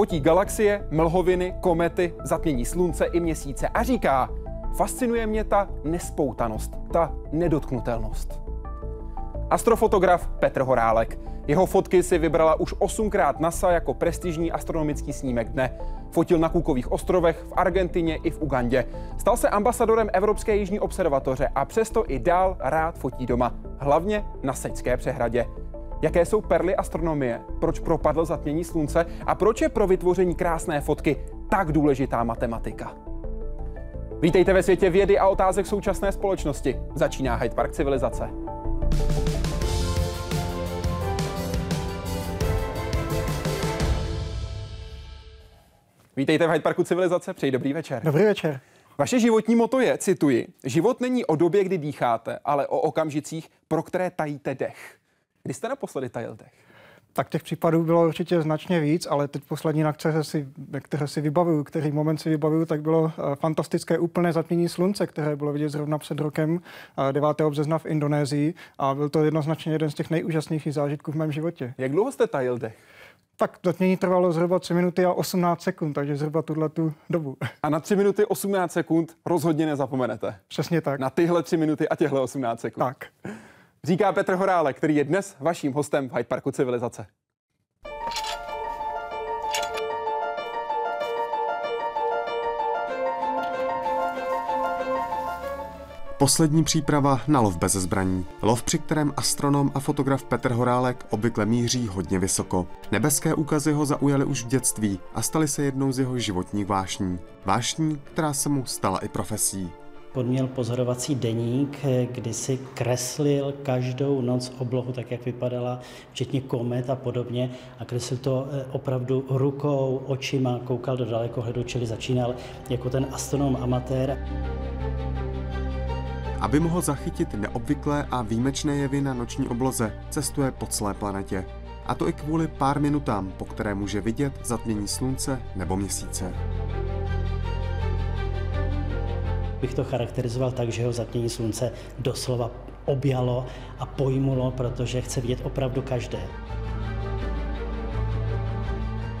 Fotí galaxie, mlhoviny, komety, zatmění slunce i měsíce a říká, fascinuje mě ta nespoutanost, ta nedotknutelnost. Astrofotograf Petr Horálek. Jeho fotky si vybrala už osmkrát NASA jako prestižní astronomický snímek dne. Fotil na Kukových ostrovech, v Argentině i v Ugandě. Stal se ambasadorem Evropské jižní observatoře a přesto i dál rád fotí doma, hlavně na Seďské přehradě. Jaké jsou perly astronomie? Proč propadl zatmění slunce? A proč je pro vytvoření krásné fotky tak důležitá matematika? Vítejte ve světě vědy a otázek současné společnosti. Začíná Hyde Park civilizace. Vítejte v Hyde Parku civilizace, přeji dobrý večer. Dobrý večer. Vaše životní moto je, cituji, život není o době, kdy dýcháte, ale o okamžicích, pro které tajíte dech. Kdy jste naposledy tajil dech? Tak těch případů bylo určitě značně víc, ale teď poslední, na které si, které si vybavuju, který moment si vybavuju, tak bylo eh, fantastické úplné zatmění slunce, které bylo vidět zrovna před rokem 9. Eh, března v Indonésii a byl to jednoznačně jeden z těch nejúžasnějších zážitků v mém životě. Jak dlouho jste tajil dech? Tak zatmění trvalo zhruba 3 minuty a 18 sekund, takže zhruba tuhle tu dobu. A na 3 minuty 18 sekund rozhodně nezapomenete. Přesně tak. Na tyhle 3 minuty a těhle 18 sekund. Tak. Říká Petr Horálek, který je dnes vaším hostem v Hyde Parku Civilizace. Poslední příprava na lov bez zbraní. Lov, při kterém astronom a fotograf Petr Horálek obvykle míří hodně vysoko. Nebeské úkazy ho zaujaly už v dětství a staly se jednou z jeho životních vášní. Vášní, která se mu stala i profesí. On měl pozorovací deník, kdy si kreslil každou noc oblohu tak, jak vypadala, včetně komet a podobně. A kreslil to eh, opravdu rukou, očima, koukal do dalekohledu, čili začínal jako ten astronom amatér. Aby mohl zachytit neobvyklé a výjimečné jevy na noční obloze, cestuje po celé planetě. A to i kvůli pár minutám, po které může vidět zatmění slunce nebo měsíce. Bych to charakterizoval tak, že ho zatmění slunce doslova objalo a pojmulo, protože chce vidět opravdu každé.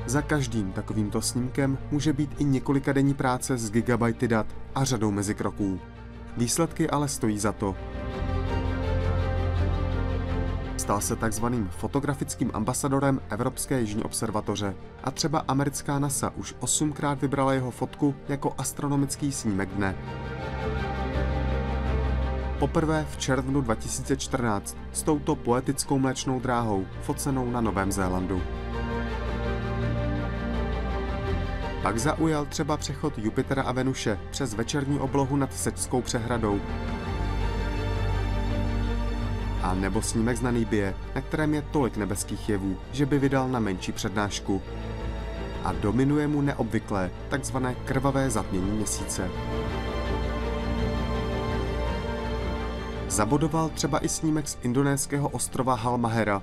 Za každým takovýmto snímkem může být i několika denní práce s gigabajty dat a řadou mezikroků. Výsledky ale stojí za to. Stal se takzvaným fotografickým ambasadorem Evropské jižní observatoře a třeba americká NASA už osmkrát vybrala jeho fotku jako astronomický snímek dne. Poprvé v červnu 2014 s touto poetickou mléčnou dráhou focenou na Novém Zélandu. Pak zaujal třeba přechod Jupitera a Venuše přes večerní oblohu nad Sečskou přehradou. A nebo snímek z Nanýbie, na kterém je tolik nebeských jevů, že by vydal na menší přednášku. A dominuje mu neobvyklé, takzvané krvavé zatmění měsíce. Zabodoval třeba i snímek z indonéského ostrova Halmahera,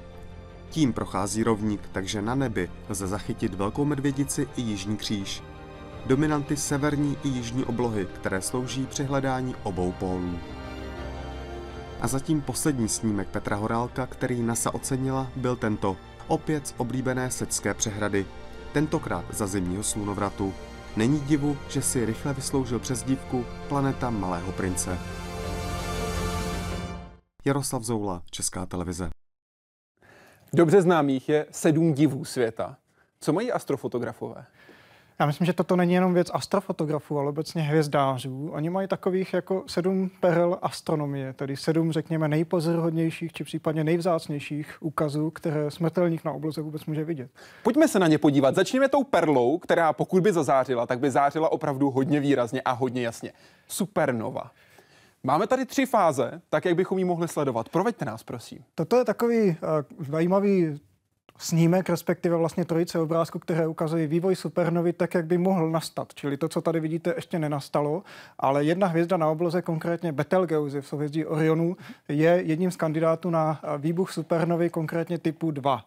tím prochází rovník, takže na nebi lze zachytit velkou medvědici i jižní kříž. Dominanty severní i jižní oblohy, které slouží při hledání obou pólů. A zatím poslední snímek Petra Horálka, který NASA ocenila, byl tento. Opět z oblíbené Secké přehrady. Tentokrát za zimního slunovratu. Není divu, že si rychle vysloužil přezdívku Planeta Malého prince. Jaroslav Zoula, Česká televize. Dobře známých je sedm divů světa. Co mají astrofotografové? Já myslím, že toto není jenom věc astrofotografů, ale obecně hvězdářů. Oni mají takových jako sedm perel astronomie, tedy sedm, řekněme, nejpozoruhodnějších či případně nejvzácnějších úkazů, které smrtelník na obloze vůbec může vidět. Pojďme se na ně podívat. Začněme tou perlou, která pokud by zazářila, tak by zářila opravdu hodně výrazně a hodně jasně. Supernova. Máme tady tři fáze, tak jak bychom ji mohli sledovat. Proveďte nás, prosím. Toto je takový uh, zajímavý snímek, respektive vlastně trojice obrázků, které ukazují vývoj supernovy tak, jak by mohl nastat. Čili to, co tady vidíte, ještě nenastalo, ale jedna hvězda na obloze, konkrétně Betelgeuse v souhvězdí Orionu, je jedním z kandidátů na výbuch supernovy, konkrétně typu 2.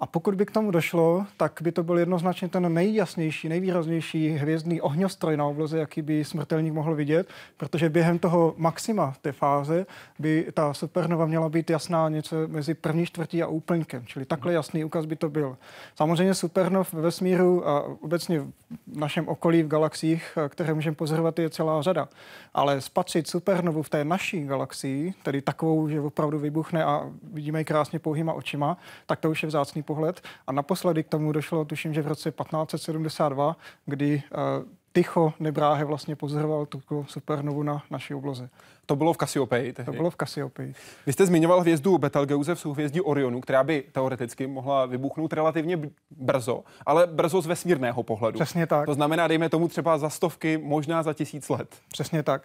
A pokud by k tomu došlo, tak by to byl jednoznačně ten nejjasnější, nejvýraznější hvězdný ohňostroj na obloze, jaký by smrtelník mohl vidět, protože během toho maxima té fáze by ta supernova měla být jasná něco mezi první čtvrtí a úplňkem, čili takhle jasný úkaz by to byl. Samozřejmě supernov ve vesmíru a obecně v našem okolí v galaxiích, které můžeme pozorovat, je celá řada. Ale spatřit supernovu v té naší galaxii, tedy takovou, že opravdu vybuchne a vidíme ji krásně pouhýma očima, tak to už je vzácný pohled. A naposledy k tomu došlo, tuším, že v roce 1572, kdy uh, Tycho Nebráhe vlastně pozoroval tu supernovu na naší obloze. To bylo v Cassiopeii tehdy. To bylo v Cassiopeii. Vy jste zmiňoval hvězdu Betelgeuse v souhvězdí Orionu, která by teoreticky mohla vybuchnout relativně brzo, ale brzo z vesmírného pohledu. Přesně tak. To znamená, dejme tomu třeba za stovky, možná za tisíc let. Přesně tak.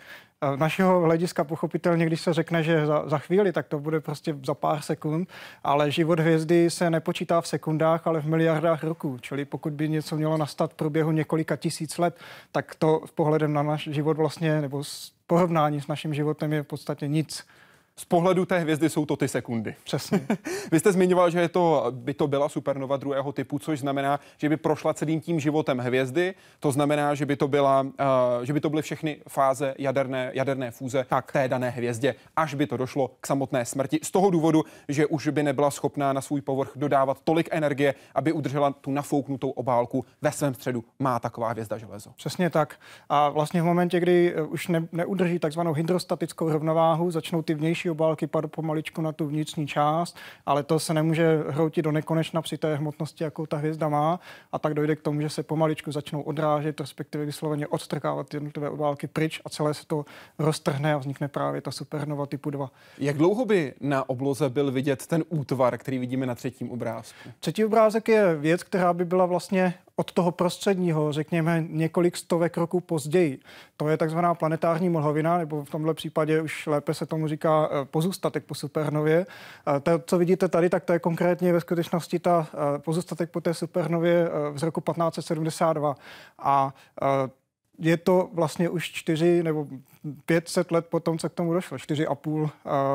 Z našeho hlediska pochopitelně, když se řekne, že za, za chvíli, tak to bude prostě za pár sekund, ale život hvězdy se nepočítá v sekundách, ale v miliardách roků. Čili pokud by něco mělo nastat v průběhu několika tisíc let, tak to v pohledem na náš život vlastně, nebo porovnání s naším životem je v podstatě nic z pohledu té hvězdy jsou to ty sekundy. Přesně. Vy jste zmiňoval, že je to, by to byla supernova druhého typu, což znamená, že by prošla celým tím životem hvězdy. To znamená, že by to, byla, uh, že by to byly všechny fáze jaderné, jaderné fúze tak. té dané hvězdě, až by to došlo k samotné smrti. Z toho důvodu, že už by nebyla schopná na svůj povrch dodávat tolik energie, aby udržela tu nafouknutou obálku ve svém středu. Má taková hvězda železo. Přesně tak. A vlastně v momentě, kdy eh, už ne, neudrží takzvanou hydrostatickou rovnováhu, začnou ty vnější vnější obálky padat pomaličku na tu vnitřní část, ale to se nemůže hroutit do nekonečna při té hmotnosti, jakou ta hvězda má. A tak dojde k tomu, že se pomaličku začnou odrážet, respektive vysloveně odstrkávat jednotlivé obálky pryč a celé se to roztrhne a vznikne právě ta supernova typu 2. Jak dlouho by na obloze byl vidět ten útvar, který vidíme na třetím obrázku? Třetí obrázek je věc, která by byla vlastně od toho prostředního, řekněme, několik stovek roků později. To je takzvaná planetární mlhovina, nebo v tomhle případě už lépe se tomu říká eh, pozůstatek po supernově. Eh, to, co vidíte tady, tak to je konkrétně ve skutečnosti ta eh, pozůstatek po té supernově z roku 1572. A je to vlastně už čtyři nebo 500 let potom, co k tomu došlo, čtyři a půl uh,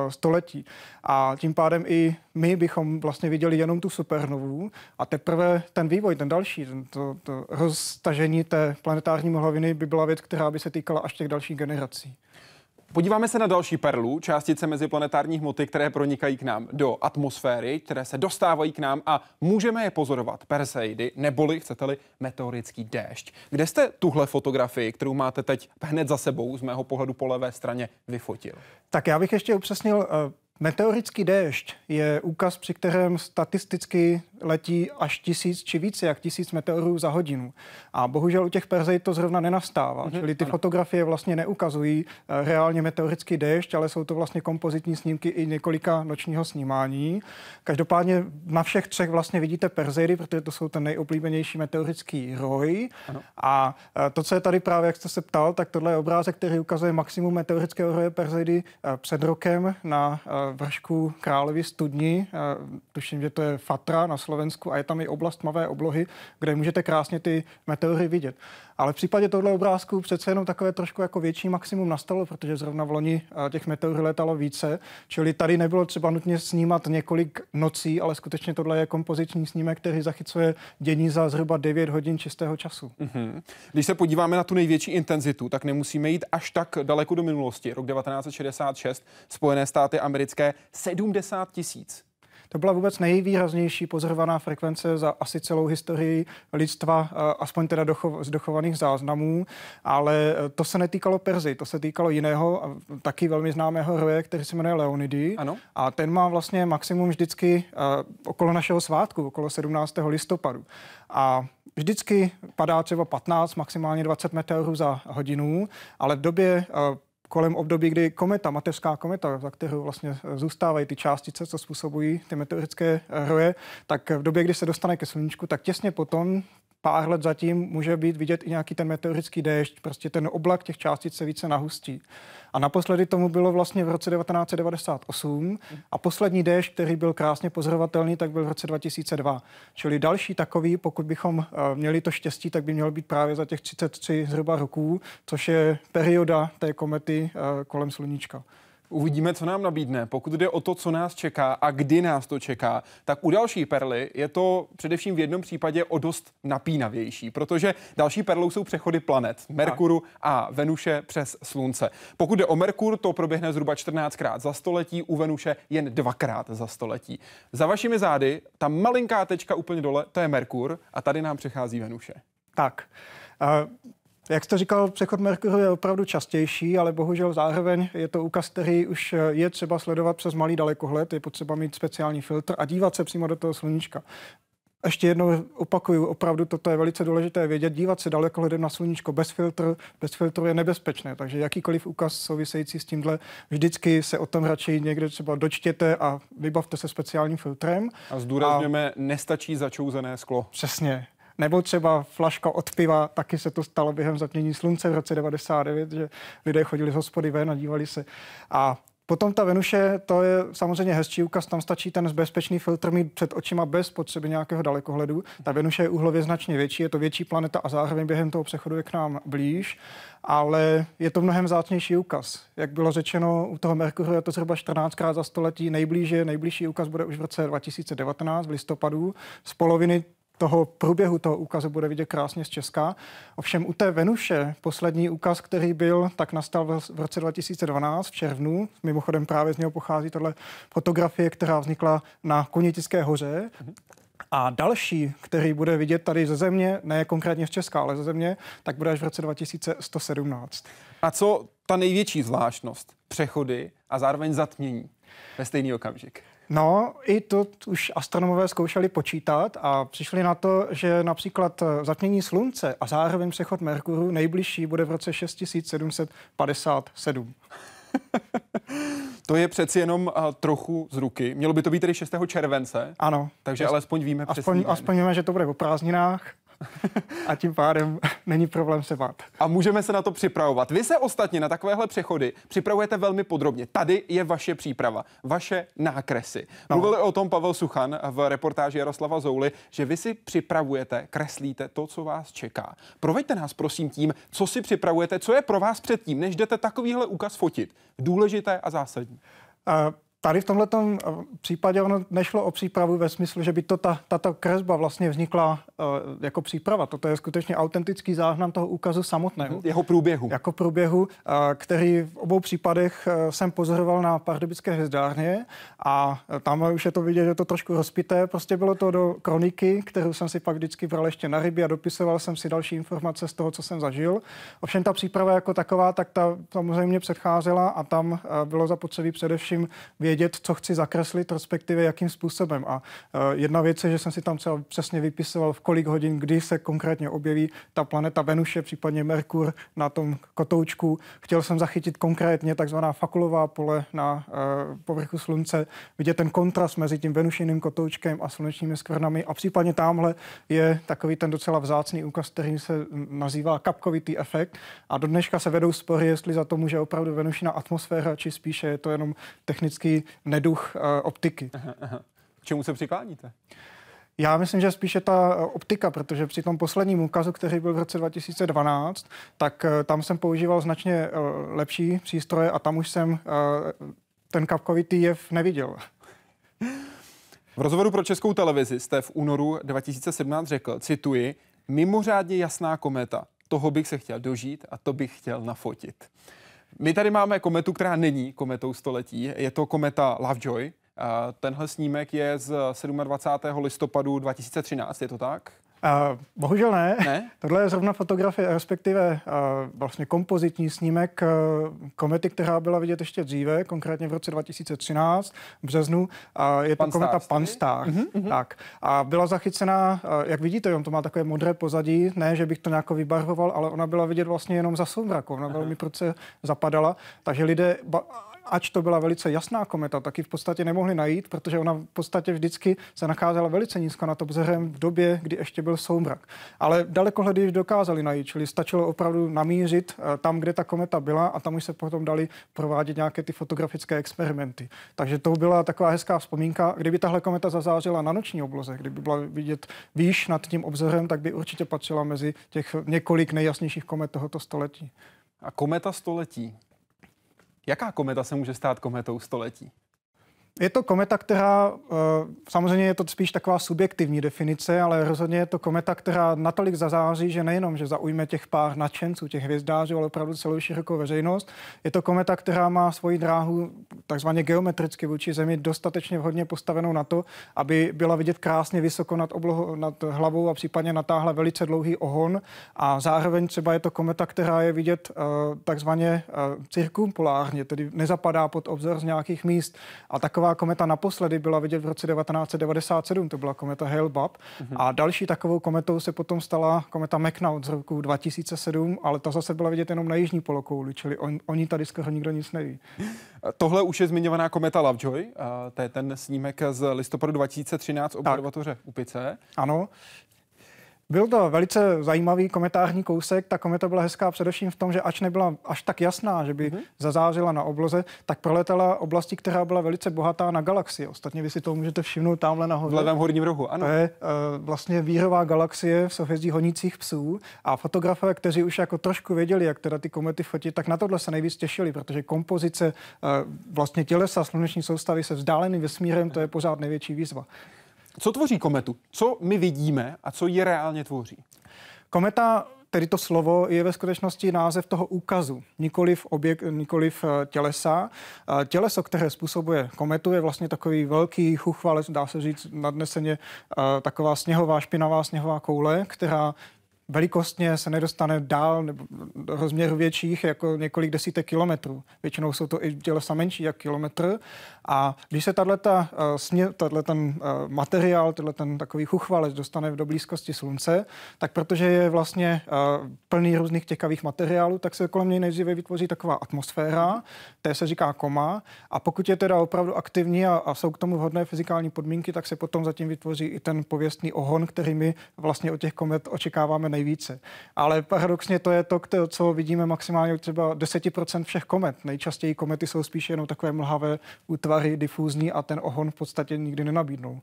století. A tím pádem i my bychom vlastně viděli jenom tu supernovu a teprve ten vývoj, ten další, ten, to, to roztažení té planetární mlhoviny by byla věc, která by se týkala až těch dalších generací. Podíváme se na další perlu, částice meziplanetární hmoty, které pronikají k nám do atmosféry, které se dostávají k nám a můžeme je pozorovat. Perseidy, neboli, chcete-li, meteorický déšť. Kde jste tuhle fotografii, kterou máte teď hned za sebou, z mého pohledu po levé straně, vyfotil? Tak já bych ještě upřesnil, eh, Meteorický déšť je úkaz, při kterém statisticky letí až tisíc či více jak tisíc meteorů za hodinu. A bohužel u těch Perzej to zrovna nenastává. Mm-hmm, Čili ty ano. fotografie vlastně neukazují eh, reálně meteorický déšť, ale jsou to vlastně kompozitní snímky i několika nočního snímání. Každopádně na všech třech vlastně vidíte Perzeidy, protože to jsou ten nejoblíbenější meteorický roj. Ano. A eh, to, co je tady právě, jak jste se ptal, tak tohle je obrázek, který ukazuje maximum meteorického roje Perzeidy eh, před rokem na vršku Královy studni. Tuším, že to je Fatra na Slovensku a je tam i oblast tmavé oblohy, kde můžete krásně ty meteory vidět. Ale v případě tohle obrázku přece jenom takové trošku jako větší maximum nastalo, protože zrovna v loni těch meteorů letalo více, čili tady nebylo třeba nutně snímat několik nocí, ale skutečně tohle je kompoziční snímek, který zachycuje dění za zhruba 9 hodin čistého času. Mm-hmm. Když se podíváme na tu největší intenzitu, tak nemusíme jít až tak daleko do minulosti. Rok 1966, Spojené státy americké 70 tisíc to byla vůbec nejvýraznější pozorovaná frekvence za asi celou historii lidstva, eh, aspoň teda docho, z dochovaných záznamů, ale eh, to se netýkalo Perzy, to se týkalo jiného, taky velmi známého roje, který se jmenuje Leonidy. Ano. A ten má vlastně maximum vždycky okolo našeho svátku, okolo 17. listopadu. A vždycky padá třeba 15, maximálně 20 meteorů za hodinu, ale v době kolem období, kdy kometa, mateřská kometa, za kterou vlastně zůstávají ty částice, co způsobují ty meteorické roje, tak v době, kdy se dostane ke sluníčku, tak těsně potom pár let zatím může být vidět i nějaký ten meteorický déšť, prostě ten oblak těch částic se více nahustí. A naposledy tomu bylo vlastně v roce 1998 a poslední déšť, který byl krásně pozorovatelný, tak byl v roce 2002. Čili další takový, pokud bychom uh, měli to štěstí, tak by měl být právě za těch 33 zhruba roků, což je perioda té komety uh, kolem sluníčka. Uvidíme, co nám nabídne. Pokud jde o to, co nás čeká a kdy nás to čeká, tak u další perly je to především v jednom případě o dost napínavější, protože další perlou jsou přechody planet Merkuru a Venuše přes Slunce. Pokud jde o Merkur, to proběhne zhruba 14krát za století, u Venuše jen dvakrát za století. Za vašimi zády, ta malinká tečka úplně dole, to je Merkur a tady nám přechází Venuše. Tak. Uh... Jak jste říkal, přechod Merkuru je opravdu častější, ale bohužel zároveň je to úkaz, který už je třeba sledovat přes malý dalekohled, je potřeba mít speciální filtr a dívat se přímo do toho sluníčka. Ještě jednou opakuju, opravdu toto je velice důležité vědět. Dívat se dalekohledem na sluníčko bez filtru, bez filtru je nebezpečné, takže jakýkoliv úkaz související s tímhle, vždycky se o tom radši někde třeba dočtěte a vybavte se speciálním filtrem. A zdůrazněme, a... nestačí začouzené sklo. Přesně. Nebo třeba flaška od piva, taky se to stalo během zatmění slunce v roce 99, že lidé chodili z hospody ven a dívali se. A Potom ta Venuše, to je samozřejmě hezčí úkaz, tam stačí ten bezpečný filtr mít před očima bez potřeby nějakého dalekohledu. Ta Venuše je úhlově značně větší, je to větší planeta a zároveň během toho přechodu je k nám blíž, ale je to mnohem zácnější úkaz. Jak bylo řečeno, u toho Merkuru je to zhruba 14 krát za století, nejblíže, nejbližší úkaz bude už v roce 2019 v listopadu. Z poloviny toho průběhu toho úkazu bude vidět krásně z Česka. Ovšem u té Venuše, poslední úkaz, který byl, tak nastal v roce 2012 v červnu. Mimochodem právě z něho pochází tohle fotografie, která vznikla na Konitické hoře. A další, který bude vidět tady ze země, ne konkrétně z Česka, ale ze země, tak bude až v roce 2117. A co ta největší zvláštnost? Přechody a zároveň zatmění ve stejný okamžik. No, i to už astronomové zkoušeli počítat a přišli na to, že například eh, zatmění Slunce a zároveň přechod Merkuru nejbližší bude v roce 6757. to je přeci jenom uh, trochu z ruky. Mělo by to být tedy 6. července. Ano. Takže alespoň víme aspoň, aspoň víme, že to bude o prázdninách a tím pádem není problém se bát. A můžeme se na to připravovat. Vy se ostatně na takovéhle přechody připravujete velmi podrobně. Tady je vaše příprava, vaše nákresy. No. Mluvili o tom Pavel Suchan v reportáži Jaroslava Zouly, že vy si připravujete, kreslíte to, co vás čeká. Proveďte nás prosím tím, co si připravujete, co je pro vás předtím, než jdete takovýhle úkaz fotit. Důležité a zásadní. Uh, Tady v tomhle eh, případě ono nešlo o přípravu ve smyslu, že by to ta, tato kresba vlastně vznikla uh, jako příprava. Toto je skutečně autentický záznam toho úkazu samotného. Mhm, jeho průběhu. Jako průběhu, uh, který v obou případech uh, jsem pozoroval na Pardubické hvězdárně a tam už je to vidět, že to trošku rozpité. Prostě bylo to do kroniky, kterou jsem si pak vždycky bral ještě na ryby a dopisoval jsem si další informace z toho, co jsem zažil. Ovšem ta příprava jako taková, tak ta samozřejmě předcházela a tam bylo zapotřebí především vědět, co chci zakreslit, respektive jakým způsobem. A uh, jedna věc je, že jsem si tam třeba přesně vypisoval, v kolik hodin, kdy se konkrétně objeví ta planeta Venuše, případně Merkur na tom kotoučku. Chtěl jsem zachytit konkrétně takzvaná fakulová pole na uh, povrchu Slunce, vidět ten kontrast mezi tím Venušiným kotoučkem a slunečními skvrnami. A případně tamhle je takový ten docela vzácný úkaz, který se nazývá kapkovitý efekt. A do dneška se vedou spory, jestli za to může opravdu Venušina atmosféra, či spíše je to jenom technický neduch uh, optiky. Aha, aha. K čemu se přikláníte? Já myslím, že spíše ta eh, optika, protože při tom posledním úkazu, který byl v roce 2012, tak uh, tam jsem používal značně lepší přístroje a tam už jsem ten kapkovitý jev neviděl. V rozhovoru pro českou televizi jste v únoru 2017 řekl, cituji, mimořádně jasná kometa. Toho bych se chtěl dožít a to bych chtěl nafotit. My tady máme kometu, která není kometou století. Je to kometa Lovejoy. Tenhle snímek je z 27. listopadu 2013, je to tak? Uh, bohužel ne. ne. Tohle je zrovna fotografie, respektive uh, vlastně kompozitní snímek uh, komety, která byla vidět ještě dříve, konkrétně v roce 2013, v březnu. Uh, je to Pan kometa Panstar. Uh-huh, Tak. A byla zachycená, uh, jak vidíte, on to má takové modré pozadí, ne, že bych to nějak vybarvoval, ale ona byla vidět vlastně jenom za soumraku. Ona uh-huh. velmi proce zapadala, takže lidé ba- ač to byla velice jasná kometa, tak ji v podstatě nemohli najít, protože ona v podstatě vždycky se nacházela velice nízko nad obzorem v době, kdy ještě byl soumrak. Ale dalekohledy již dokázali najít, čili stačilo opravdu namířit eh, tam, kde ta kometa byla a tam už se potom dali provádět nějaké ty fotografické experimenty. Takže to byla taková hezká vzpomínka. Kdyby tahle kometa zazářila na noční obloze, kdyby byla vidět výš nad tím obzorem, tak by určitě patřila mezi těch několik nejjasnějších komet tohoto století. A kometa století, Jaká kometa se může stát kometou století? Je to kometa, která, eh, samozřejmě je to spíš taková subjektivní definice, ale rozhodně je to kometa, která natolik zazáří, že nejenom, že zaujme těch pár nadšenců, těch hvězdářů, ale opravdu celou širokou veřejnost. Je to kometa, která má svoji dráhu takzvaně geometricky vůči Zemi dostatečně vhodně postavenou na to, aby byla vidět krásně vysoko nad, oblohu, nad hlavou a případně natáhla velice dlouhý ohon. A zároveň třeba je to kometa, která je vidět uh, takzvaně uh, cirkumpolárně, tedy nezapadá pod obzor z nějakých míst. A taková taková kometa naposledy byla vidět v roce 1997, to byla kometa Hale-Bopp. Mm-hmm. A další takovou kometou se potom stala kometa McNaught z roku 2007, ale ta zase byla vidět jenom na jižní polokouli, čili on, oni tady skoro nikdo nic neví. Tohle už je zmiňovaná kometa Lovejoy, to je ten snímek z listopadu 2013 observatoře Upice. Ano, byl to velice zajímavý komentární kousek. Ta kometa byla hezká především v tom, že ač nebyla až tak jasná, že by mm-hmm. zazářila na obloze, tak proletala oblasti, která byla velice bohatá na galaxie. Ostatně vy si to můžete všimnout tamhle nahoře. V levém horním rohu, ano. To je uh, vlastně vírová galaxie v souhvězdí honících psů a fotografové, kteří už jako trošku věděli, jak teda ty komety fotit, tak na tohle se nejvíc těšili, protože kompozice uh, vlastně tělesa sluneční soustavy se vzdáleným vesmírem, to je pořád největší výzva. Co tvoří kometu? Co my vidíme a co ji reálně tvoří? Kometa tedy to slovo je ve skutečnosti název toho úkazu, nikoliv, objekt, nikoliv eh, tělesa. Eh, těleso, které způsobuje kometu, je vlastně takový velký chuchvalec, dá se říct nadneseně eh, taková sněhová, špinavá sněhová koule, která velikostně se nedostane dál nebo do rozměru větších jako několik desítek kilometrů. Většinou jsou to i tělesa menší jak kilometr. A když se tato, ten materiál, tato ten takový chuchvalec dostane do blízkosti slunce, tak protože je vlastně plný různých těkavých materiálů, tak se kolem něj nejdříve vytvoří taková atmosféra, té se říká koma. A pokud je teda opravdu aktivní a, a jsou k tomu vhodné fyzikální podmínky, tak se potom zatím vytvoří i ten pověstný ohon, který my vlastně od těch komet očekáváme nejvíce. Ale paradoxně to je to, co vidíme maximálně třeba 10% všech komet. Nejčastěji komety jsou spíše jenom takové mlhavé útvary, difúzní a ten ohon v podstatě nikdy nenabídnou.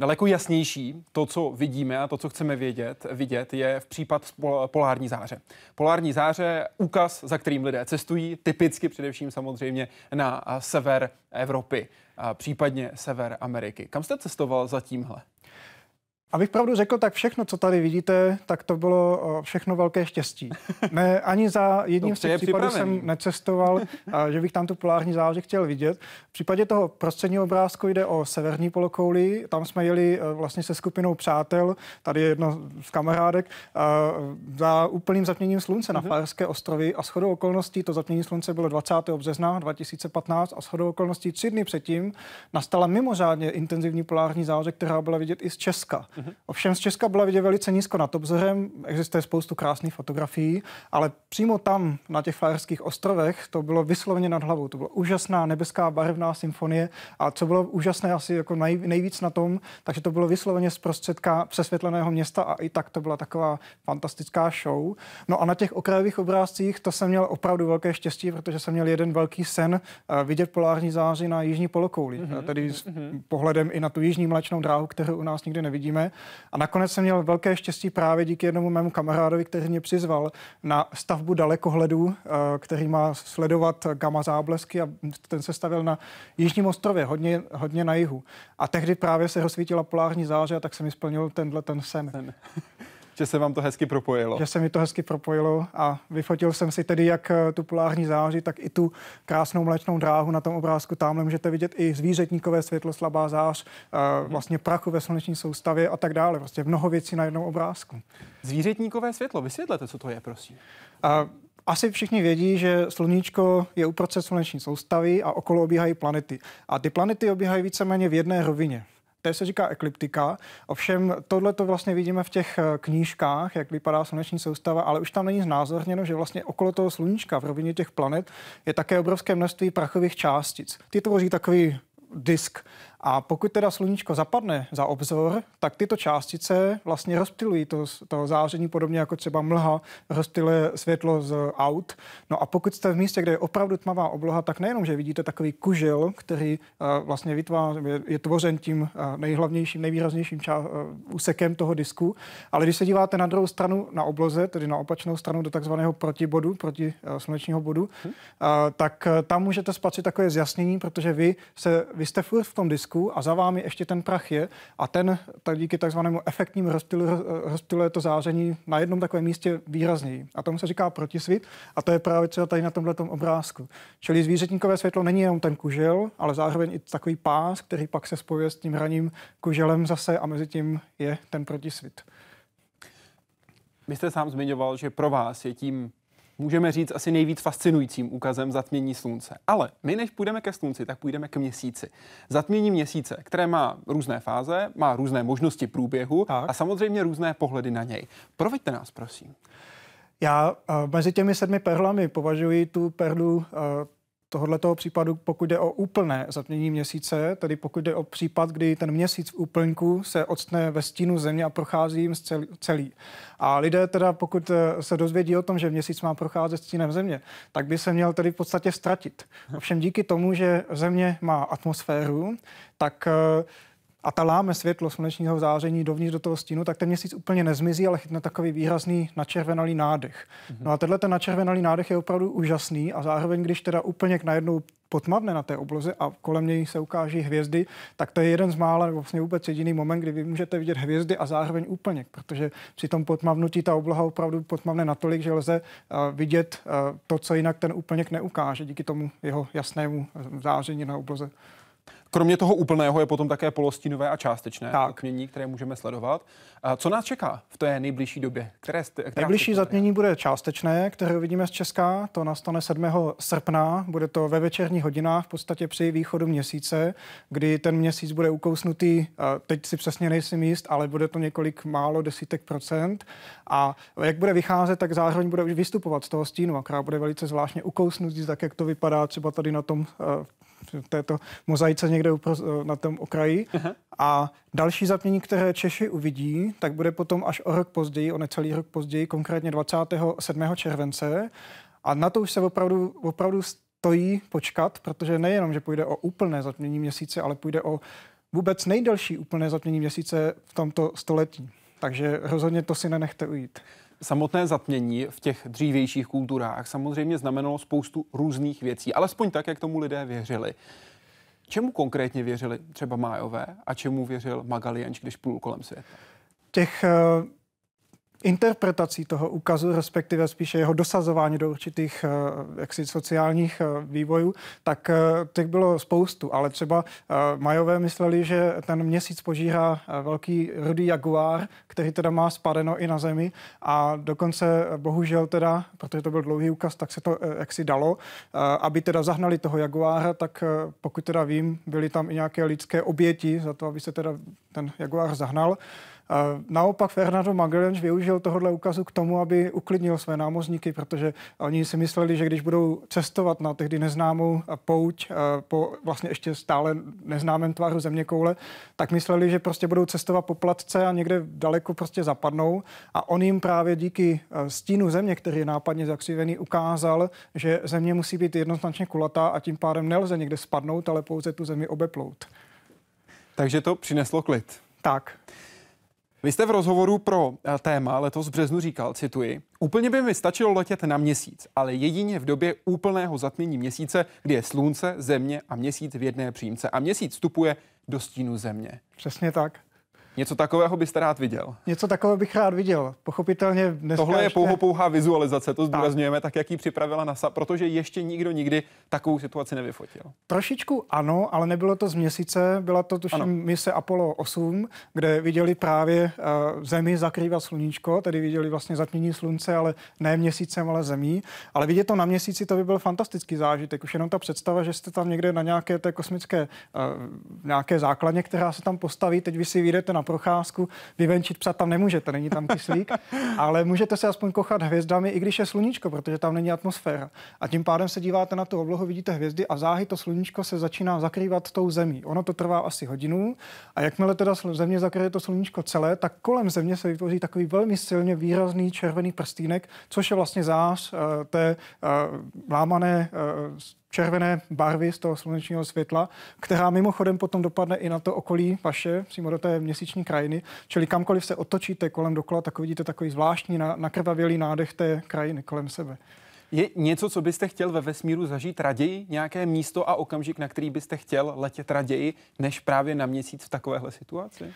Daleko jasnější to, co vidíme a to, co chceme vědět, vidět, je v případ polární záře. Polární záře, úkaz, za kterým lidé cestují, typicky především samozřejmě na sever Evropy, případně sever Ameriky. Kam jste cestoval za tímhle? Abych pravdu řekl, tak všechno, co tady vidíte, tak to bylo všechno velké štěstí. Ne, ani za jedním z těch případů jsem necestoval, že bych tam tu polární záři chtěl vidět. V případě toho prostředního obrázku jde o severní polokouli. Tam jsme jeli e, vlastně se skupinou přátel, tady je jedno z kamarádek, za úplným zatměním slunce na mhm. Fajerské ostrovy a shodou okolností to zatmění slunce bylo 20. března 2015 a shodou okolností tři dny předtím nastala mimořádně intenzivní polární záře, která byla vidět i z Česka. Mm-hmm. Ovšem z Česka byla vidět velice nízko nad obzorem, existuje spoustu krásných fotografií, ale přímo tam na těch Fajerských ostrovech to bylo vysloveně nad hlavou. To byla úžasná nebeská barevná symfonie a co bylo úžasné asi jako nej, nejvíc na tom, takže to bylo vysloveně z prostředka přesvětleného města a i tak to byla taková fantastická show. No a na těch okrajových obrázcích to jsem měl opravdu velké štěstí, protože jsem měl jeden velký sen uh, vidět polární záři na jižní polokouli, mm-hmm. tedy s mm-hmm. pohledem i na tu jižní mlečnou dráhu, kterou u nás nikdy nevidíme. A nakonec jsem měl velké štěstí právě díky jednomu mému kamarádovi, který mě přizval na stavbu dalekohledu, eh, který má sledovat gamma záblesky a ten se stavil na Jižním ostrově, hodně, hodně na jihu. A tehdy právě se rozsvítila polární záře a tak jsem mi splnil tenhle ten sen. Ten že se vám to hezky propojilo. Že se mi to hezky propojilo a vyfotil jsem si tedy jak eh, tu polární záři, tak i tu krásnou mlečnou dráhu na tom obrázku. Tamhle můžete vidět i zvířetníkové světlo, slabá zář, hmm. vlastně prachu ve sluneční soustavě a tak dále. Vlastně mnoho věcí na jednom obrázku. Zvířetníkové světlo, vysvětlete, co to je, prosím. A asi všichni vědí, že sluníčko je uprostřed sluneční soustavy a okolo obíhají planety. A ty planety obíhají víceméně v jedné rovině to se říká ekliptika. Ovšem tohle to vlastně vidíme v těch eh, knížkách, jak vypadá sluneční soustava, ale už tam není znázorněno, že vlastně okolo toho sluníčka v rovině těch planet je také obrovské množství prachových částic. Ty tvoří takový disk A pokud teda sluníčko zapadne za obzor, tak tyto částice vlastně rozptilují to, to záření podobně jako třeba mlha rozptiluje světlo z aut. No a pokud jste v místě, kde je opravdu tmavá obloha, tak nejenom, že vidíte takový kužel, který uh, vlastně vytváří, je, je tvořen tím uh, nejhlavnějším, nejvýraznějším ča, uh, úsekem toho disku, ale když se díváte na druhou stranu na obloze, tedy na opačnou stranu do takzvaného protibodu, proti uh, slunečního bodu, hmm. uh, tak uh, tam můžete spatřit takové zjasnění, protože vy, se, vy jste furt v tom disku a za vámi ještě ten prach je a ten tak díky takzvanému efektnímu rozptylu, rozptyluje to záření na jednom takovém místě výrazněji. A tomu se říká protisvit a to je právě třeba tady na tomhle obrázku. Čili zvířetníkové světlo není jenom ten kužel, ale zároveň i takový pás, který pak se spojuje s tím hraním kuželem zase a mezi tím je ten protisvit. Vy jste sám zmiňoval, že pro vás je tím můžeme říct, asi nejvíc fascinujícím úkazem zatmění slunce. Ale my, než půjdeme ke slunci, tak půjdeme k měsíci. Zatmění měsíce, které má různé fáze, má různé možnosti průběhu tak. a samozřejmě různé pohledy na něj. Proveďte nás, prosím. Já uh, mezi těmi sedmi perlami považuji tu perlu uh, tohoto případu, pokud jde o úplné zatmění měsíce, tedy pokud jde o případ, kdy ten měsíc v úplňku se odstne ve stínu země a prochází jim celý. A lidé teda, pokud eh, se dozvědí o tom, že měsíc má procházet stínem země, tak by se měl tedy v podstatě ztratit. Ovšem díky tomu, že země má atmosféru, tak uh, a ta láme světlo slunečního záření dovnitř do toho stínu, tak ten měsíc úplně nezmizí, ale chytne takový výrazný načervenalý nádech. Mm-hmm. No a tenhle ten načervenalý nádech je opravdu úžasný a zároveň, když teda úplně najednou potmavne na té obloze a kolem něj se ukáží hvězdy, tak to je jeden z mála, vlastně vůbec jediný moment, kdy vy můžete vidět hvězdy a zároveň úplněk, protože při tom potmavnutí ta obloha opravdu potmavne natolik, že lze uh, vidět uh, to, co jinak ten úplněk neukáže, díky tomu jeho jasnému záření na obloze. Kromě toho úplného je potom také polostínové a částečné tak. zatmění, které můžeme sledovat. A co nás čeká v té nejbližší době? Které, které Nejbližší zatmění bude částečné, které vidíme z Česka. To nastane 7. srpna. Bude to ve večerních hodinách, v podstatě při východu měsíce, kdy ten měsíc bude ukousnutý, teď si přesně nejsem jíst, ale bude to několik málo desítek procent. A jak bude vycházet, tak zároveň bude už vystupovat z toho stínu, akorát bude velice zvláštně ukousnutý, tak jak to vypadá třeba tady na tom v této mozaice někde na tom okraji. Aha. A další zatmění, které Češi uvidí, tak bude potom až o rok později, o necelý rok později, konkrétně 27. července. A na to už se opravdu, opravdu stojí počkat, protože nejenom, že půjde o úplné zatmění měsíce, ale půjde o vůbec nejdelší úplné zatmění měsíce v tomto století. Takže rozhodně to si nenechte ujít. Samotné zatmění v těch dřívějších kulturách samozřejmě znamenalo spoustu různých věcí, alespoň tak, jak tomu lidé věřili. Čemu konkrétně věřili třeba Májové a čemu věřil Magalienč, když plul kolem světa? Těch uh interpretací toho úkazu, respektive spíše jeho dosazování do určitých eh, jaksi sociálních eh, vývojů, tak eh, těch bylo spoustu, ale třeba Majové mysleli, že ten měsíc požírá velký rudý jaguár, který teda má spadeno i na zemi. A dokonce bohužel teda, protože to byl dlouhý úkaz, tak se to jaksi dalo, aby teda zahnali toho jaguára, tak pokud teda vím, byly tam i nějaké lidské oběti za to, aby se teda ten jaguár zahnal. Naopak Fernando Magalhães využil tohohle úkazu k tomu, aby uklidnil své námořníky, protože oni si mysleli, že když budou cestovat na tehdy neznámou pouť eh, po vlastně ještě stále neznámém tvaru země koule, tak mysleli, že prostě budou cestovat po platce a někde daleko prostě zapadnou. A on jim právě díky eh, stínu země, který je nápadně zakřivený, ukázal, že země musí být jednoznačně kulatá a tím pádem nelze někde spadnout, ale pouze tu zemi obeplout. Takže to přineslo klid. Tak. Vy jste v rozhovoru pro eh, téma letos v březnu říkal, cituji, úplně by mi stačilo letět na měsíc, ale jedině v době úplného zatmění měsíce, kdy je slunce, země a měsíc v jedné přímce a měsíc vstupuje do stínu země. Přesně tak. Něco takového byste rád viděl? Něco takového bych rád viděl. Pochopitelně dneska Tohle je pouho pouhá vizualizace, to zdůrazňujeme, tak. tak jak ji připravila NASA, protože ještě nikdo nikdy takovou situaci nevyfotil. Trošičku ano, ale nebylo to z měsíce, byla to tuším ano. mise Apollo 8, kde viděli právě uh, Zemi zakrývat sluníčko, tedy viděli vlastně zatmění slunce, ale ne měsícem, ale zemí. Ale vidět to na měsíci, to by byl fantastický zážitek. Už jenom ta představa, že jste tam někde na nějaké té kosmické uh, nějaké základně, která se tam postaví, teď vy si vyjdete na na procházku. Vyvenčit psa tam nemůžete, není tam kyslík, ale můžete se aspoň kochat hvězdami, i když je sluníčko, protože tam není atmosféra. A tím pádem se díváte na tu oblohu, vidíte hvězdy a záhy to sluníčko se začíná zakrývat tou zemí. Ono to trvá asi hodinu a jakmile teda země zakryje to sluníčko celé, tak kolem země se vytvoří takový velmi silně výrazný červený prstýnek, což je vlastně zář uh, té uh, lámané uh, červené barvy z toho slunečního světla, která mimochodem potom dopadne i na to okolí vaše, přímo do té měsíční krajiny. Čili kamkoliv se otočíte kolem dokola, tak vidíte takový zvláštní nakrvavělý nádech té krajiny kolem sebe. Je něco, co byste chtěl ve vesmíru zažít raději? Nějaké místo a okamžik, na který byste chtěl letět raději, než právě na měsíc v takovéhle situaci?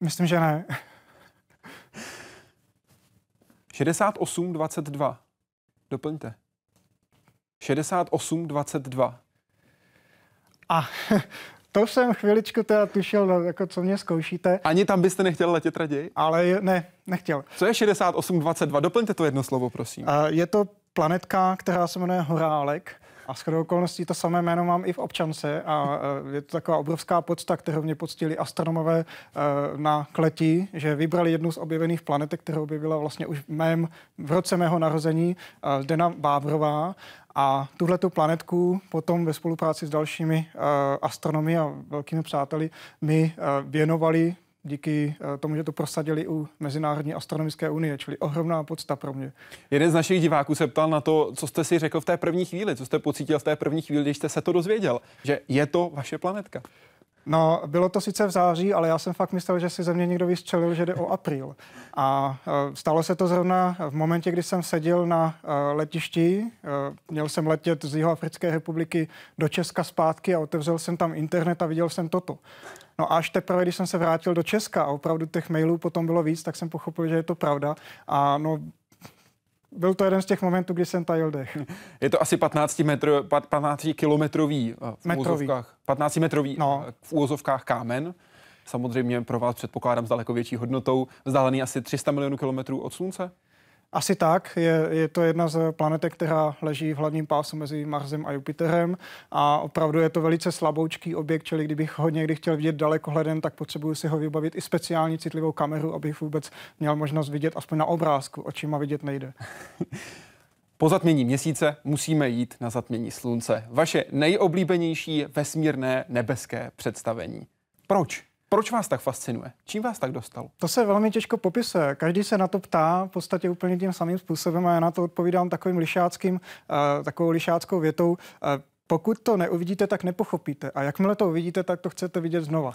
Myslím, že ne. 68-22. Doplňte. 68-22. A to jsem chviličku teda tušil, no, jako co mě zkoušíte. Ani tam byste nechtěl letět raději? Ale ne, nechtěl. Co je 68-22? Doplňte to jedno slovo, prosím. Je to planetka, která se jmenuje Horálek. A s okolností to samé jméno mám i v občance a e, je to taková obrovská podsta, kterou mě poctili astronomové e, na kleti, že vybrali jednu z objevených planetek, kterou objevila vlastně už v, mém, v roce mého narození e, Zdena Bávrová. A tuhle tu planetku potom ve spolupráci s dalšími astronomy a velkými přáteli mi věnovali díky eh, tomu, že to prosadili u Mezinárodní astronomické unie, čili ohromná podsta pro mě. Jeden z našich diváků se ptal na to, co jste si řekl v té první chvíli, co jste pocítil v té první chvíli, když jste se to dozvěděl, že je to vaše planetka. No, bylo to sice v září, ale já jsem fakt myslel, že si ze mě někdo vystřelil, že jde o apríl. A e, stalo se to zrovna v momentě, kdy jsem seděl na e, letišti. Měl jsem letět z Jihoafrické republiky do Česka zpátky a otevřel jsem tam internet a viděl jsem toto. No a až teprve, když jsem se vrátil do Česka a opravdu těch mailů potom bylo víc, tak jsem pochopil, že je to pravda. A no, byl to jeden z těch momentů, kdy jsem tajil dech. Je to asi 15, metro, 15 kilometrový eh, v metrový. 15 metrový no. Eh, v úvozovkách kámen. Samozřejmě pro vás předpokládám s daleko větší hodnotou, vzdálený asi 300 milionů kilometrů od Slunce. Asi tak. Je, je to jedna z planetek, která leží v hlavním pásu mezi Marsem a Jupiterem a opravdu je to velice slaboučký objekt, čili kdybych ho někdy chtěl vidět dalekohledem, tak potřebuji si ho vybavit i speciální citlivou kameru, abych vůbec měl možnost vidět aspoň na obrázku. Očima vidět nejde. Po zatmění měsíce musíme jít na zatmění slunce. Vaše nejoblíbenější vesmírné nebeské představení. Proč? Proč vás tak fascinuje? Čím vás tak dostal? To se velmi těžko popisuje. Každý se na to ptá v podstatě úplně tím samým způsobem a já na to odpovídám takovým lišáckým, uh, takovou lišáckou větou. Uh, pokud to neuvidíte, tak nepochopíte. A jakmile to uvidíte, tak to chcete vidět znova.